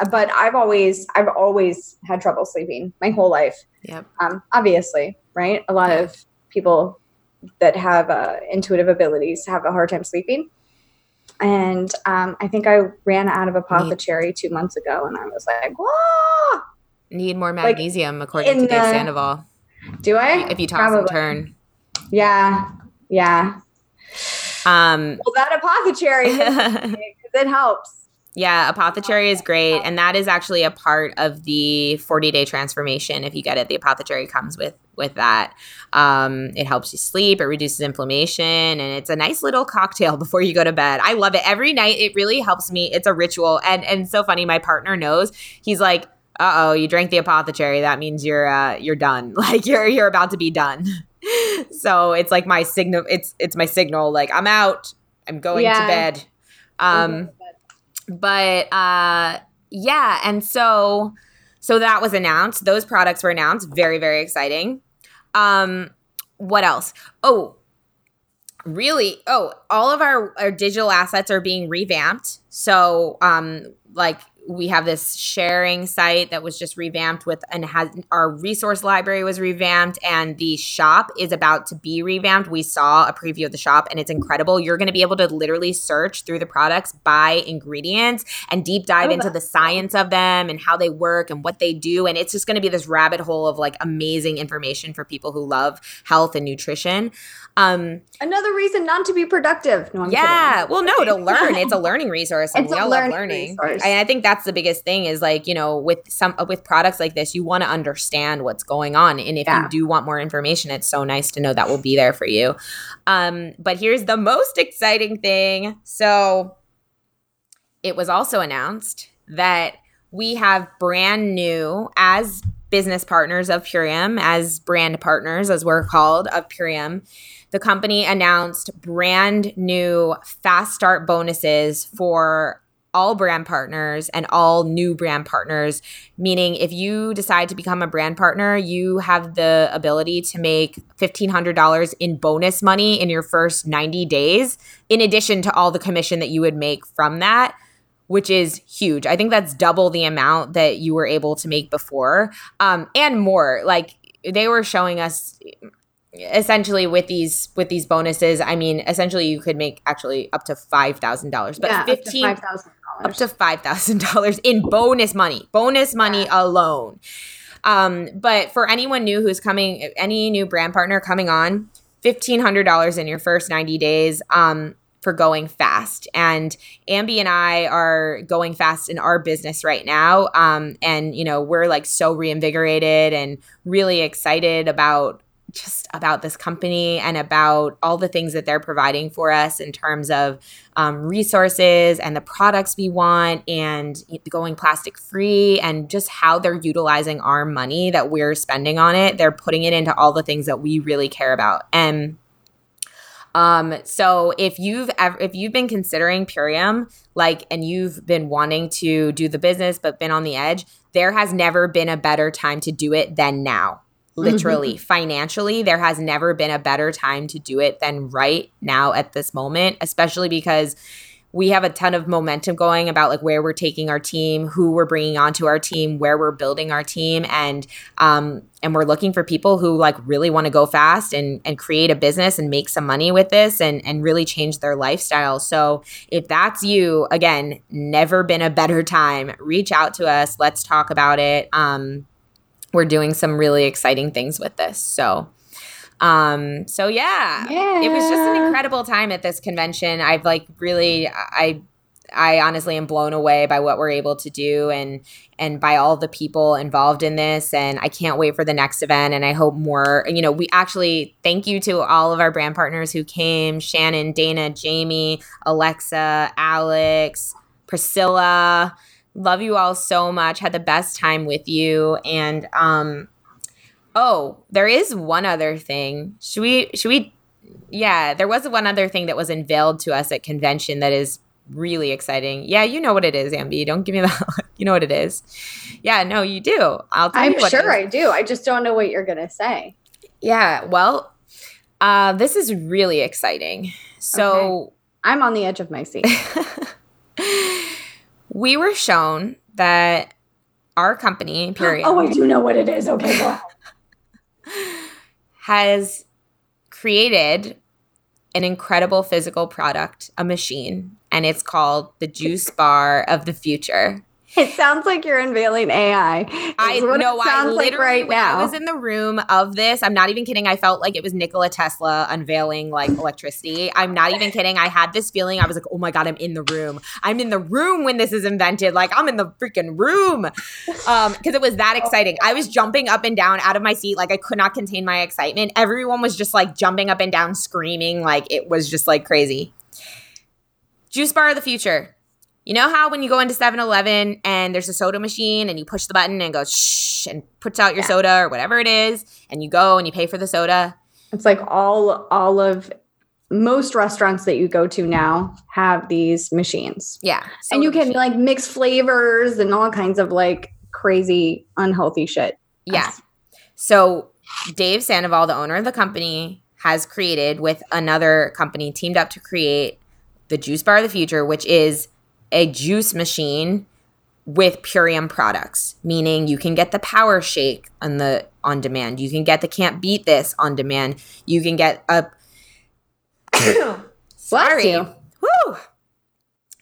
but I've always I've always had trouble sleeping my whole life. Yeah. Um, obviously, right? A lot yeah. of people that have uh, intuitive abilities have a hard time sleeping. And um, I think I ran out of apothecary two months ago, and I was like, "Whoa!" need more magnesium, like according to Dave the, Sandoval. Do I? If you toss Probably. and turn. Yeah. Yeah. Um, well, that apothecary, it helps. Yeah, Apothecary is great. And that is actually a part of the 40 day transformation. If you get it, the Apothecary comes with with that. Um, it helps you sleep, it reduces inflammation, and it's a nice little cocktail before you go to bed. I love it. Every night it really helps me. It's a ritual. And and so funny, my partner knows. He's like, uh oh, you drank the apothecary. That means you're uh, you're done. Like you're you're about to be done. so it's like my signal. It's it's my signal. Like I'm out. I'm going yeah. to bed. Um, but uh, yeah, and so so that was announced. Those products were announced. Very very exciting. Um, what else? Oh, really? Oh, all of our, our digital assets are being revamped. So um, like we have this sharing site that was just revamped with and has our resource library was revamped and the shop is about to be revamped. We saw a preview of the shop and it's incredible. You're going to be able to literally search through the products by ingredients and deep dive into the science of them and how they work and what they do and it's just going to be this rabbit hole of like amazing information for people who love health and nutrition um, Another reason not to be productive. No, yeah. Kidding. Well, no, to learn. It's a learning resource, and we all love learning. Resource. And I think that's the biggest thing is like you know with some with products like this, you want to understand what's going on, and if yeah. you do want more information, it's so nice to know that will be there for you. Um, but here's the most exciting thing. So it was also announced that we have brand new as business partners of Purium, as brand partners, as we're called, of Purium the company announced brand new fast start bonuses for all brand partners and all new brand partners. Meaning, if you decide to become a brand partner, you have the ability to make $1,500 in bonus money in your first 90 days, in addition to all the commission that you would make from that. Which is huge. I think that's double the amount that you were able to make before, um, and more. Like they were showing us essentially with these with these bonuses i mean essentially you could make actually up to $5000 but yeah, 15 up to $5000 in bonus money bonus money yeah. alone um, but for anyone new who's coming any new brand partner coming on $1500 in your first 90 days um, for going fast. And Amby and I are going fast in our business right now. Um, and, you know, we're like so reinvigorated and really excited about just about this company and about all the things that they're providing for us in terms of um, resources and the products we want and going plastic free and just how they're utilizing our money that we're spending on it. They're putting it into all the things that we really care about. And um, so if you've ever, if you've been considering Purium, like, and you've been wanting to do the business but been on the edge, there has never been a better time to do it than now literally mm-hmm. financially there has never been a better time to do it than right now at this moment especially because we have a ton of momentum going about like where we're taking our team who we're bringing onto our team where we're building our team and um and we're looking for people who like really want to go fast and and create a business and make some money with this and and really change their lifestyle. So if that's you again never been a better time. Reach out to us. Let's talk about it. Um we're doing some really exciting things with this. So, um, so yeah, yeah, it was just an incredible time at this convention. I've like really, I, I honestly am blown away by what we're able to do and and by all the people involved in this and I can't wait for the next event and I hope more you know we actually thank you to all of our brand partners who came Shannon, Dana, Jamie, Alexa, Alex, Priscilla, Love you all so much. Had the best time with you. And um oh, there is one other thing. Should we should we yeah, there was one other thing that was unveiled to us at convention that is really exciting. Yeah, you know what it is, Amby. Don't give me that. you know what it is. Yeah, no, you do. I'll tell I'm you. I'm sure I do. I just don't know what you're gonna say. Yeah, well, uh, this is really exciting. So okay. I'm on the edge of my seat. we were shown that our company, Purium. Oh, I do know what it is. Okay, go has created an incredible physical product, a machine, and it's called the Juice Bar of the Future. It sounds like you're unveiling AI. I know. I literally, like right when now. I was in the room of this, I'm not even kidding. I felt like it was Nikola Tesla unveiling like electricity. I'm not even kidding. I had this feeling. I was like, oh my god, I'm in the room. I'm in the room when this is invented. Like I'm in the freaking room, um, because it was that exciting. I was jumping up and down out of my seat, like I could not contain my excitement. Everyone was just like jumping up and down, screaming, like it was just like crazy. Juice bar of the future. You know how when you go into 7 Eleven and there's a soda machine and you push the button and it goes shh and puts out your Yeah. soda or whatever it is, and you go and you pay for the soda? It's like all all of most restaurants that you go to now have these machines. Yeah. and you can machine. like mix flavors and all kinds of like crazy unhealthy shit. Yeah. So Dave Sandoval, the owner of the company, has created with another company teamed up to create the Juice Bar of the Future, which is a juice machine with Purium products, meaning you can get the power shake on the on demand. You can get the can't beet this on demand. You can get a Sorry. you. Woo!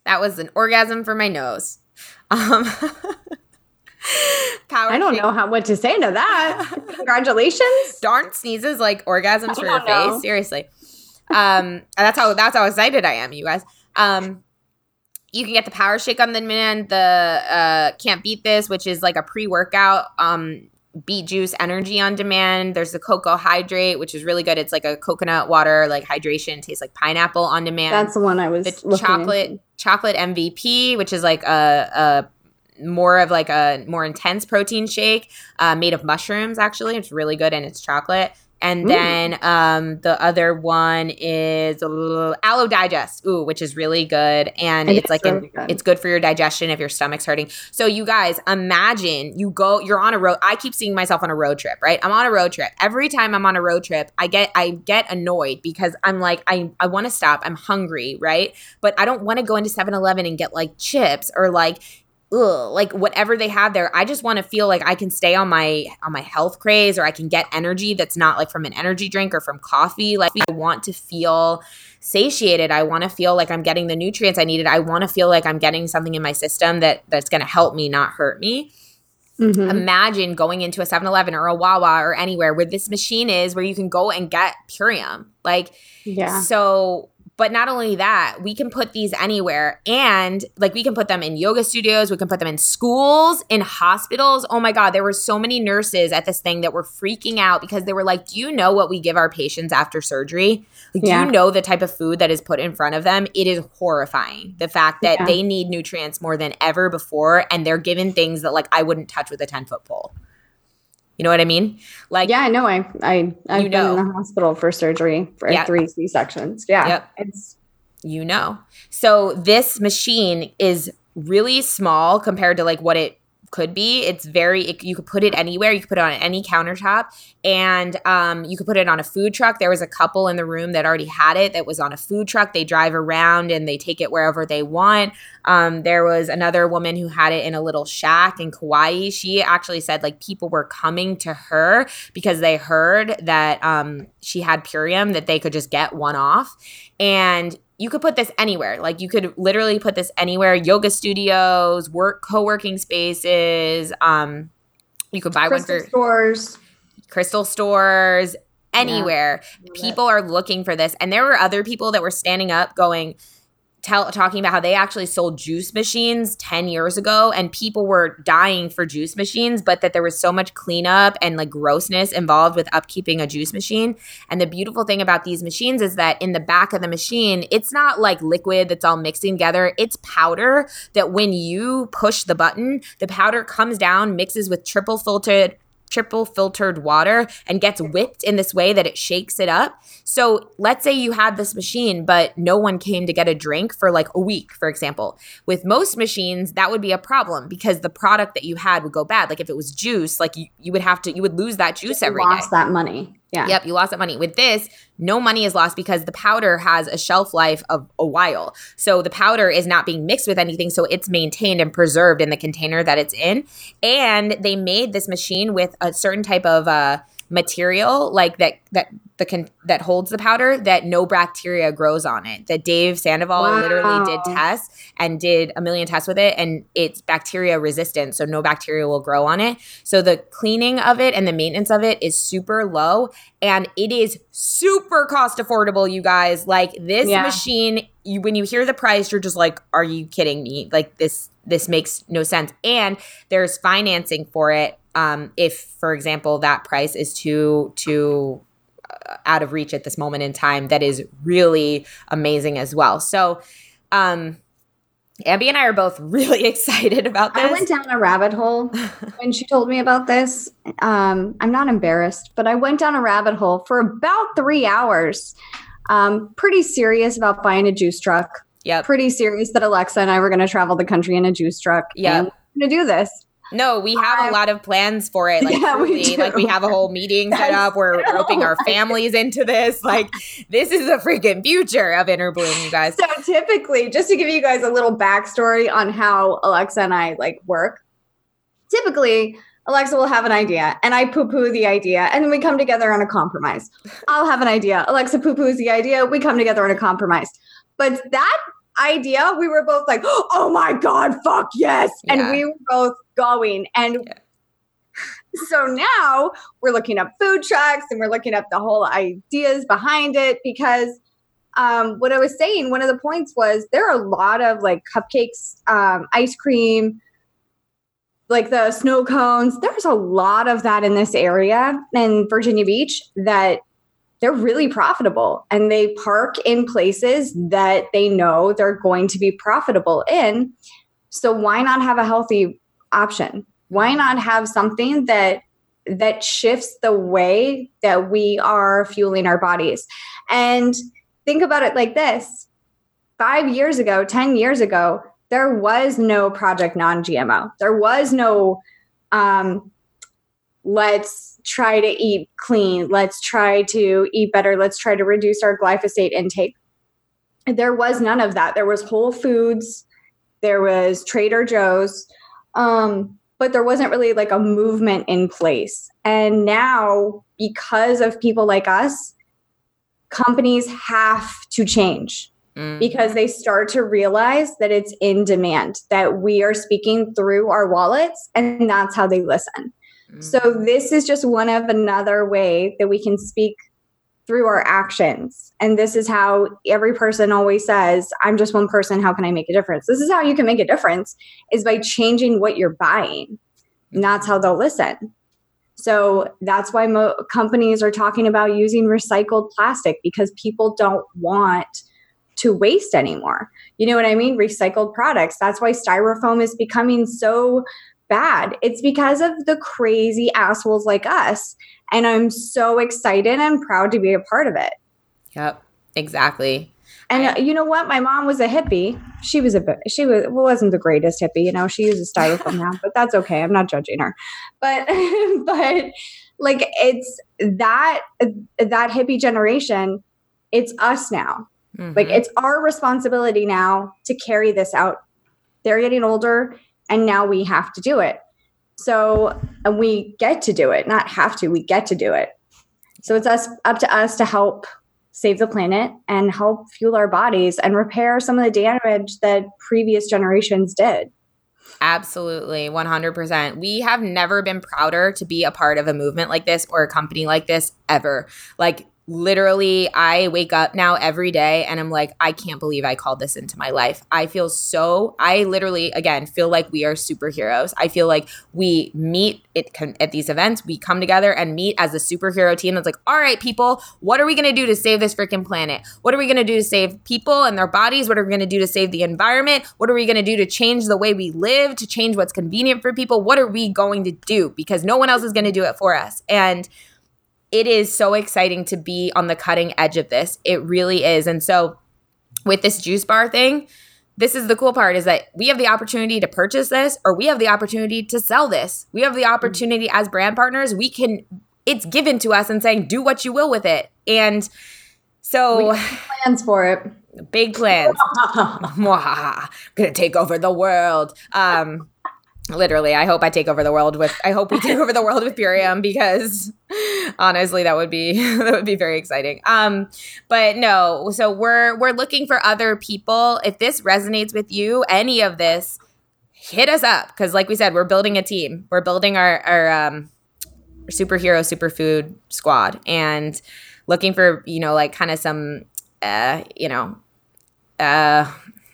That was an orgasm for my nose. Um, power I don't shake- know how what to say to that. Congratulations. darn sneezes like orgasms for your know. face. Seriously. Um, that's how that's how excited I am, you guys. Um, you can get the power shake on the demand, the uh can't beet this, which is like a pre-workout um beet juice energy on demand. There's the cocoa hydrate, which is really good. It's like a coconut water, like hydration, tastes like pineapple on demand That's the one I was the chocolate into. chocolate MVP, which is like a, a more of like a more intense protein shake uh, made of mushrooms. Actually, it's really good and it's chocolate. And Mm. then um, the other one is Aloe Digest, ooh, which is really good, and It it's is like really an, good. it's good for your digestion if your stomach's hurting. So you guys, imagine you go, you're on a road. I keep seeing myself on a road trip, right? I'm on a road trip. Every time I'm on a road trip, I get I get annoyed because I'm like I I want to stop. I'm hungry, right? But I don't want to go into 7-Eleven and get like chips or like ugh, like whatever they have there. I just want to feel like I can stay on my on my health craze or I can get energy that's not like from an energy drink or from coffee. Like I want to feel satiated. I want to feel like I'm getting the nutrients I needed. I want to feel like I'm getting something in my system that that's going to help me, not hurt me. Mhm. Imagine going into a 7-Eleven or a Wawa or anywhere where this machine is where you can go and get Purium. Like Yeah. so, but not only that, we can put these anywhere and like we can put them in yoga studios, we can put them in schools, in hospitals. Oh my God, there were so many nurses at this thing that were freaking out because they were like, Do you know what we give our patients after surgery? Like, Yeah. Do you know the type of food that is put in front of them? It is horrifying. The fact that Yeah. they need nutrients more than ever before and they're given things that like I wouldn't touch with a 10 foot pole. You know what I mean? Like, Yeah, I know. I I I've You been know. in the hospital for surgery for Yeah. three C sections. Yeah. Yep. It's you know. So this machine is really small compared to like what it could be. It's very it, you could put it anywhere. You could put it on any countertop, and um, you could put it on a food truck. There was a couple in the room that already had it. That was on a food truck. They drive around and they take it wherever they want. Um, there was another woman who had it in a little shack in Kauai. She actually said like people were coming to her because they heard that um, she had Purium that they could just get one off, and you could put this anywhere. Like you could literally put this anywhere. Yoga studios, work co-working spaces. Um, you could buy crystal one for stores. crystal stores, anywhere. Love People are looking for this, and there were other people that were standing up, going, tell talking about how they actually sold juice machines 10 years ago and people were dying for juice machines but that there was so much cleanup and like grossness involved with upkeeping a juice machine. And the beautiful thing about these machines is that in the back of the machine it's not like liquid that's all mixing together. It's powder that when you push the button the powder comes down mixes with triple filtered triple filtered water and gets whipped in this way that it shakes it up. So let's say you had this machine, but no one came to get a drink for like a week, for example. With most machines, that would be a problem because the product that you had would go bad. Like if it was juice, like you, you would have to, you would lose that juice every day. lost that money. Yeah. Yep, you lost that money. With this, no money is lost because the powder has a shelf life of a while. So the powder is not being mixed with anything, so it's maintained and preserved in the container that it's in. And they made this machine with a certain type of uh material like that that the con- that holds the powder that no bacteria grows on it. That Dave Sandoval wow. literally did tests and did a million tests with it, and it's bacteria resistant, so no bacteria will grow on it. So the cleaning of it and the maintenance of it is super low, and it is super cost affordable. You guys, like this yeah. machine, you when you hear the price, you're just like, "Are you kidding me?" Like this this makes no sense. And there's financing for it. Um, if, for example, that price is too too uh, out of reach at this moment in time, that is really amazing as well. So, um, Amby and I are both really excited about this. I went down a rabbit hole when she told me about this. Um, I'm not embarrassed, but I went down a rabbit hole for about three hours. Um, pretty serious about buying a juice truck. Yeah. Pretty serious that Alexa and I were going to travel the country in a juice truck. Yeah. Going to do this. No, we have a lot of plans for it. Like, yeah, we like we have a whole meeting set up. We're roping our families into this. Like, this is the freaking future of Inner Bloom, you guys. So typically, just to give you guys a little backstory on how Alexa and I like work, typically Alexa will have an idea and I poo poo the idea and then we come together on a compromise. I'll have an idea. Alexa poo poos the idea. We come together on a compromise. But that idea, we were both like, oh my God, fuck yes. Yeah. And we were both going. And yeah. so now we're looking up food trucks and we're looking up the whole ideas behind it because um, what I was saying, one of the points was there are a lot of like cupcakes, um, ice cream, like the snow cones. There's a lot of that in this area in Virginia Beach that they're really profitable and they park in places that they know they're going to be profitable in. So why not have a healthy option? Why not have something that that shifts the way that we are fueling our bodies? And think about it like this. 5 years ago, 10 years ago, there was no project non-GMO. There was no um let's try to eat clean. Let's try to eat better. Let's try to reduce our glyphosate intake. There was none of that. There was Whole Foods, there was Trader Joe's, um, but there wasn't really like a movement in place. And now, because of people like us, companies have to change mm. because they start to realize that it's in demand, that we are speaking through our wallets, and that's how they listen. So this is just one of another way that we can speak through our actions. And this is how every person always says, I'm just one person, how can I make a difference? This is how you can make a difference is by changing what you're buying. And that's how they'll listen. So that's why mo- companies are talking about using recycled plastic because people don't want to waste anymore. You know what I mean? Recycled products. That's why styrofoam is becoming so bad. It's because of the crazy assholes like us. And I'm so excited and proud to be a part of it. Yep, exactly. And you know what? My mom was a hippie. She was a she was wasn't the greatest hippie. You know, she uses styrofoam now, but that's okay. I'm not judging her. But but like it's that that hippie generation. It's us now. Mm-hmm. Like it's our responsibility now to carry this out. They're getting older and now we have to do it. So, and we get to do it, not have to, we get to do it. So it's us up to us to help save the planet and help fuel our bodies and repair some of the damage that previous generations did. Absolutely, 100%. We have never been prouder to be a part of a movement like this or a company like this ever. Like literally i wake up now every day and i'm like i can't believe i called this into my life. I feel so i literally again feel like we are superheroes. I feel like we meet it at these events. We come together and meet as a superhero team that's like all right people what are we going to do to save this freaking planet? What are we going to do to save people and their bodies? What are we going to do to save the environment? What are we going to do to change the way we live to change what's convenient for people? What are we going to do? Because no one else is going to do it for us. And it is so exciting to be on the cutting edge of this. It really is. And so with this juice bar thing, this is the cool part is that we have the opportunity to purchase this or we have the opportunity to sell this. We have the opportunity as brand partners, we can it's given to us and saying do what you will with it. And so plans for it. Big plans. I'm gonna take over the world. Um literally i hope i take over the world with i hope we take over the world with purium because honestly that would be that would be very exciting. Um but no so we're we're looking for other people. If this resonates with you any of this hit us up. Because like we said we're building a team. We're building our our um superhero superfood squad and looking for you know like kind of some uh you know uh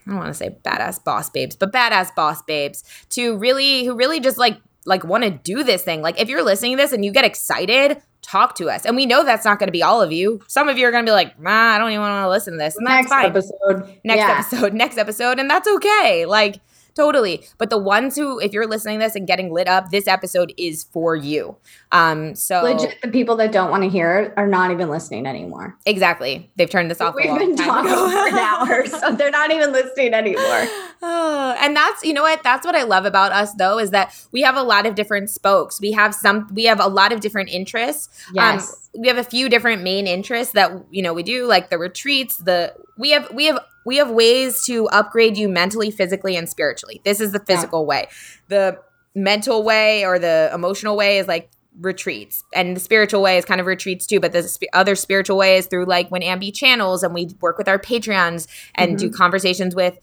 I don't want to say badass boss babes, but badass boss babes to really who really just like like want to do this thing. Like if you're listening to this and you get excited, talk to us. And we know that's not going to be all of you. Some of you are going to be like, "Nah, I don't even want to listen to this." And that's Next fine. episode. Next Yeah. episode, next episode, and that's okay. Like totally. But the ones who if you're listening to this and getting lit up, this episode is for you. Um so Legit, the people that don't want to hear it are not even listening anymore. exactly. They've turned this off We've been talking for an hour, so they're not even listening anymore. Oh, and that's you know what that's what I love about us though is that we have a lot of different spokes. We have some we have a lot of different interests. Yes. Um, we have a few different main interests that you know we do like the retreats, the we have we have we have ways to upgrade you mentally, physically and spiritually. This is the physical way. The mental way or the emotional way is like retreats and the spiritual way is kind of retreats too but the sp- other spiritual way is through like when Amby channels and we work with our patreons and do conversations with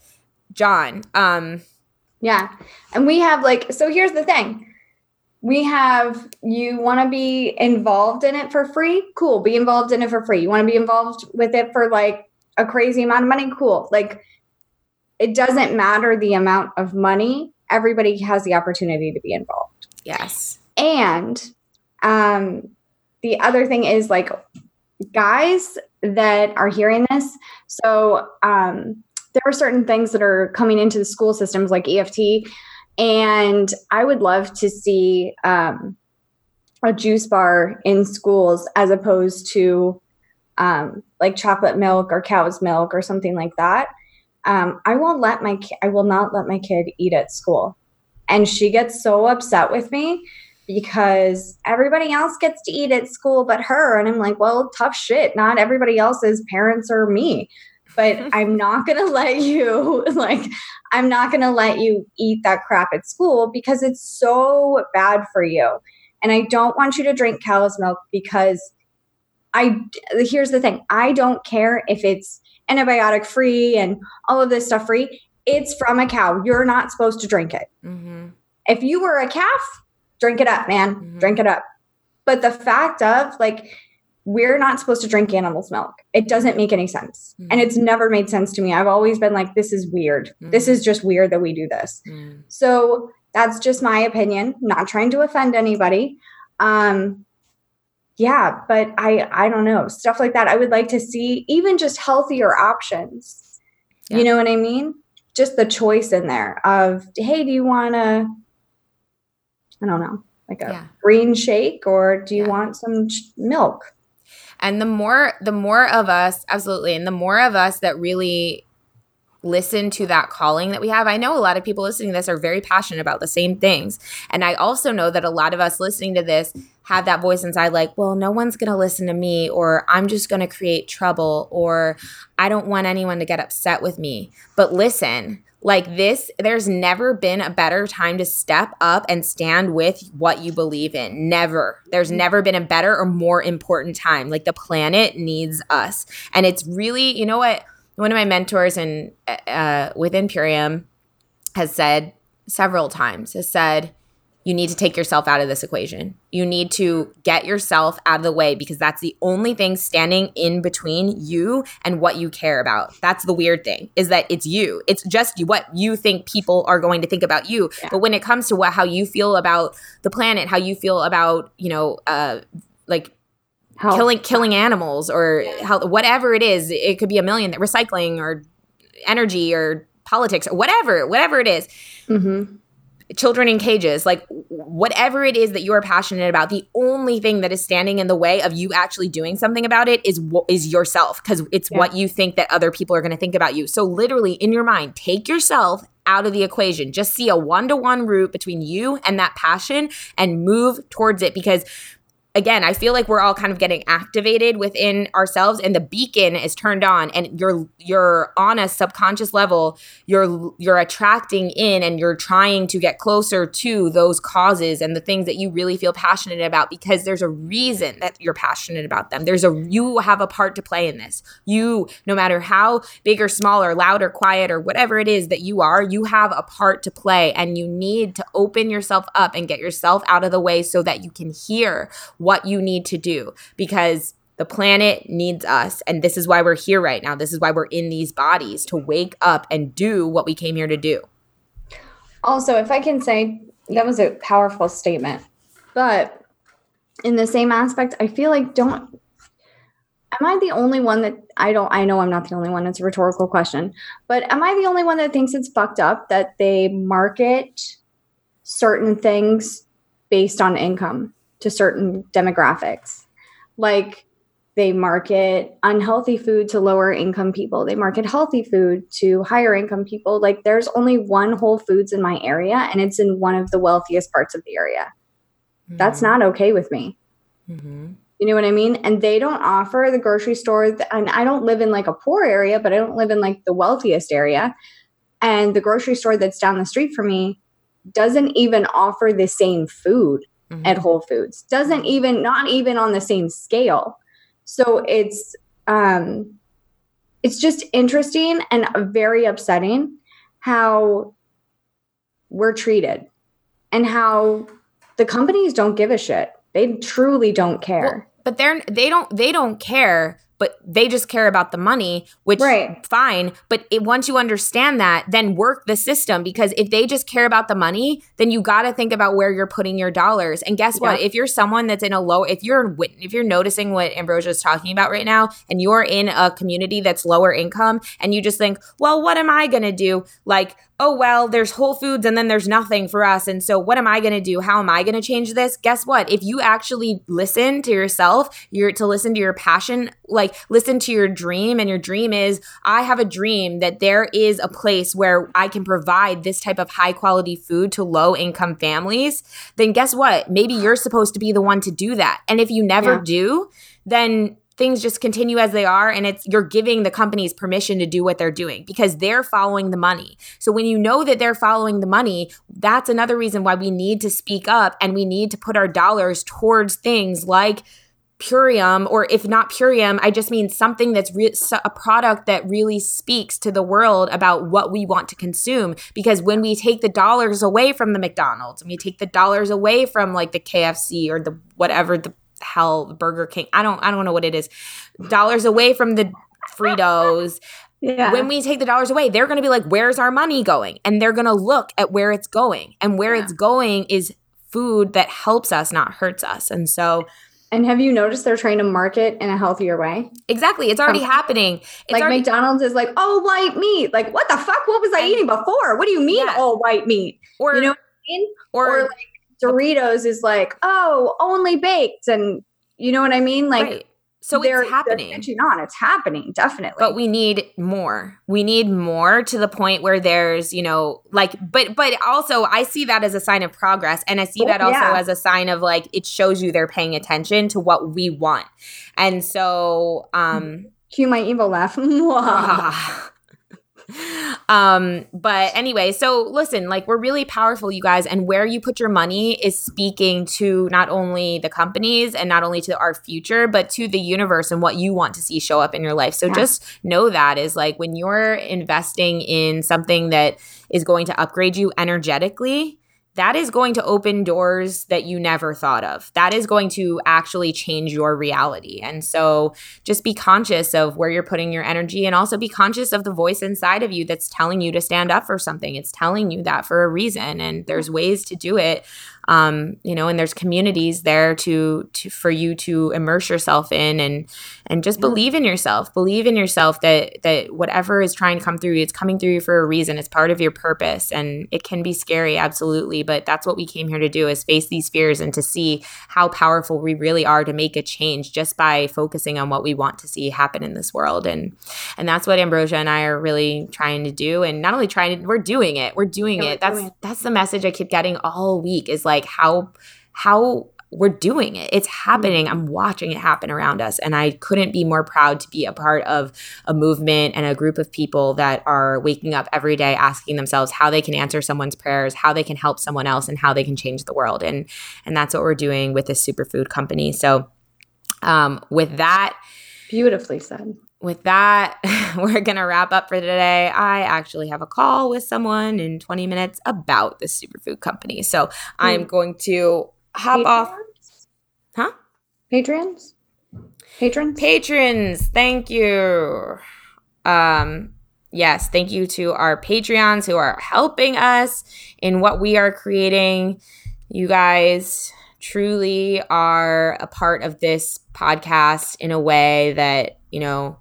John. Um, Yeah. And we have like, so here's the thing. We have, you want to be involved in it for free? Cool. Be involved in it for free. You want to be involved with it for like a crazy amount of money? Cool. Like, it doesn't matter the amount of money. Everybody has the opportunity to be involved. yes. And um, the other thing is like guys that are hearing this. So um, there are certain things that are coming into the school systems like EFT, and I would love to see um, a juice bar in schools as opposed to um, like chocolate milk or cow's milk or something like that. Um, I won't let my ki- I will not let my kid eat at school, and she gets so upset with me because everybody else gets to eat at school but her. And I'm like, well, tough shit. Not everybody else's parents or me. But I'm not going to let you, like, I'm not going to let you eat that crap at school because it's so bad for you. And I don't want you to drink cow's milk because I, here's the thing I don't care if it's antibiotic free and all of this stuff free. It's from a cow. You're not supposed to drink it. Mm-hmm. If you were a calf, drink it up, man. Mhm. Drink it up. But the fact of like, we're not supposed to drink animals' milk. It doesn't make any sense. Mhm. And it's never made sense to me. I've always been like, this is weird. This Mhm. is just weird that we do this. Mm. So that's just my opinion, not trying to offend anybody. Um, yeah, but I I don't know. Stuff like that. I would like to see even just healthier options. Yeah. You know what I mean? Just the choice in there of, hey, do you want to I don't know, like a Yeah. green shake or do you Yeah. want some ch- milk? And the more the more of us, absolutely, and the more of us that really listen to that calling that we have. I know a lot of people listening to this are very passionate about the same things. And I also know that a lot of us listening to this have that voice inside like, well, no one's going to listen to me or I'm just going to create trouble or I don't want anyone to get upset with me. But listen, like this, there's never been a better time to step up and stand with what you believe in. Never. There's mm-hmm. never been a better or more important time. Like the planet needs us. And it's really, you know what? One of my mentors in uh, within Purium has said several times, has said, you need to take yourself out of this equation. You need to get yourself out of the way because that's the only thing standing in between you and what you care about. That's the weird thing is that it's you. It's just what you think people are going to think about you. Yeah. But when it comes to what how you feel about the planet, how you feel about, you know, uh like Killing killing animals or how, whatever it is, it could be a million recycling or energy or politics or whatever, whatever it is Mhm. children in cages, like whatever it is that you are passionate about, the only thing that is standing in the way of you actually doing something about it is is yourself because it's Yeah. what you think that other people are going to think about you. So literally in your mind, take yourself out of the equation. Just see a one-to-one route between you and that passion and move towards it because again, I feel like we're all kind of getting activated within ourselves and the beacon is turned on and you're you're on a subconscious level, you're you're attracting in and you're trying to get closer to those causes and the things that you really feel passionate about because there's a reason that you're passionate about them. There's a you have a part to play in this. You no matter how big or small or loud or quiet or whatever it is that you are, you have a part to play and you need to open yourself up and get yourself out of the way so that you can hear what you need to do because the planet needs us. And this is why we're here right now. This is why we're in these bodies to wake up and do what we came here to do. Also, if I can say, that was a powerful statement. But in the same aspect, I feel like don't am I the only one that I don't I know I'm not the only one, it's a rhetorical question. But am I the only one that thinks it's fucked up that they market certain things based on income? To certain demographics. Like they market unhealthy food to lower income people, they market healthy food to higher income people. Like there's only one Whole Foods in my area, and it's in one of the wealthiest parts of the area. Mm-hmm. That's not okay with me. Mm-hmm. You know what I mean? And they don't offer the grocery store. Th- and I don't live in like a poor area, but I don't live in like the wealthiest area. And the grocery store that's down the street from me doesn't even offer the same food mm-hmm. at Whole Foods. Doesn't even not even on the same scale. So it's um it's just interesting and very upsetting how we're treated and how the companies don't give a shit. They truly don't care. Well, but they're they don't they don't care but they just care about the money, which right. fine. But it, once you understand that, then work the system because if they just care about the money, then you got to think about where you're putting your dollars. And guess yeah. what? If you're someone that's in a low, if you're if you're noticing what Ambrosia is talking about right now, and you're in a community that's lower income, and you just think, well, what am I gonna do? Like oh, well, there's Whole Foods and then there's nothing for us. And so what am I going to do? How am I going to change this? Guess what? If you actually listen to yourself, you're to listen to your passion, like listen to your dream. And your dream is, I have a dream that there is a place where I can provide this type of high quality food to low income families. Then guess what? Maybe you're supposed to be the one to do that. And if you never yeah. do, then things just continue as they are and it's you're giving the companies permission to do what they're doing because they're following the money. So when you know that they're following the money, that's another reason why we need to speak up and we need to put our dollars towards things like Purium, or if not Purium, I just mean something that's re- a product that really speaks to the world about what we want to consume. Because when we take the dollars away from the McDonald's and we take the dollars away from like the KFC or the whatever the hell Burger King. I don't I don't know what it is. Dollars away from the Fritos. Yeah. When we take the dollars away, they're going to be like, "Where's our money going?" And they're going to look at where it's going, and where yeah. it's going is food that helps us, not hurts us. And so, and have you noticed they're trying to market in a healthier way? Exactly, it's already um, happening. It's like already- McDonald's is like all white meat. Like, what the fuck? What was I eating before? What do you mean yeah. all white meat? Or you know, what I mean? or, or like Doritos is like, oh, only baked, and you know what I mean? Like, right. so it's happening. Catching on, it's happening, definitely. But we need more. We need more to the point where there's, you know, like, but but also I see that as a sign of progress, and I see oh, that also yeah. as a sign of like it shows you they're paying attention to what we want, and so um. Cue my evil laugh. um but anyway so listen like we're really powerful you guys and where you put your money is speaking to not only the companies and not only to our future but to the universe and what you want to see show up in your life so yeah. just know that is like when you're investing in something that is going to upgrade you energetically that is going to open doors that you never thought of. That is going to actually change your reality. And so just be conscious of where you're putting your energy and also be conscious of the voice inside of you that's telling you to stand up for something. It's telling you that for a reason. And there's ways to do it um, you know, and there's communities there to to for you to immerse yourself in and and just believe in yourself. Believe in yourself that that whatever is trying to come through you, it's coming through you for a reason. It's part of your purpose, and it can be scary, absolutely. But that's what we came here to do: is face these fears and to see how powerful we really are to make a change just by focusing on what we want to see happen in this world. And and that's what Ambrosia and I are really trying to do. And not only trying to, we're doing it. We're doing yeah, it. That's doing. that's the message I keep getting all week. Is like like how how we're doing it. It's happening. I'm watching it happen around us. And I couldn't be more proud to be a part of a movement and a group of people that are waking up every day asking themselves how they can answer someone's prayers, how they can help someone else, and how they can change the world. And and that's what we're doing with this superfood company. So um, with that, beautifully said with that, we're going to wrap up for today. I actually have a call with someone in 20 minutes about the superfood company. So I'm hmm. going to hop Patrons? off. Huh? Patrons? Patrons? Patrons. Thank you. Um, yes, thank you to our Patreons who are helping us in what we are creating. You guys truly are a part of this podcast in a way that, you know,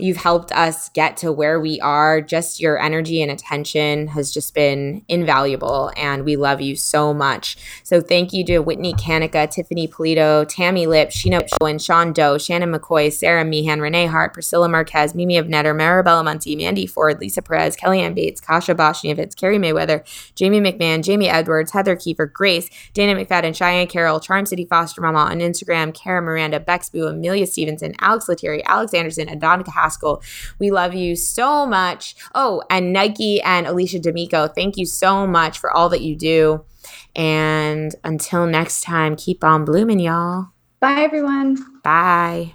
You've helped us get to where we are. Just your energy and attention has just been invaluable, and we love you so much. So thank you to Whitney Kanika, Tiffany Polito, Tammy Lip, Sheena Owen, Sean Doe, Shannon McCoy, Sarah Meehan, Renee Hart, Priscilla Marquez, Mimi of Netter, Maribella Munty, Mandy Ford, Lisa Perez, Kellyanne Bates, Kasha Boshnievitz, Carrie Mayweather, Jamie McMahon, Jamie Edwards, Heather Kiefer, Grace, Dana McFadden, Cheyenne Carroll, Charm City Foster Mama on Instagram, Kara Miranda, Bexboo, Amelia Stevenson, Alex Lettieri, Alex Anderson, Adonica Haskell. We love you so much. Oh, and Nike and Alicia D'Amico, thank you so much for all that you do. And until next time, keep on blooming, y'all. Bye, everyone. Bye.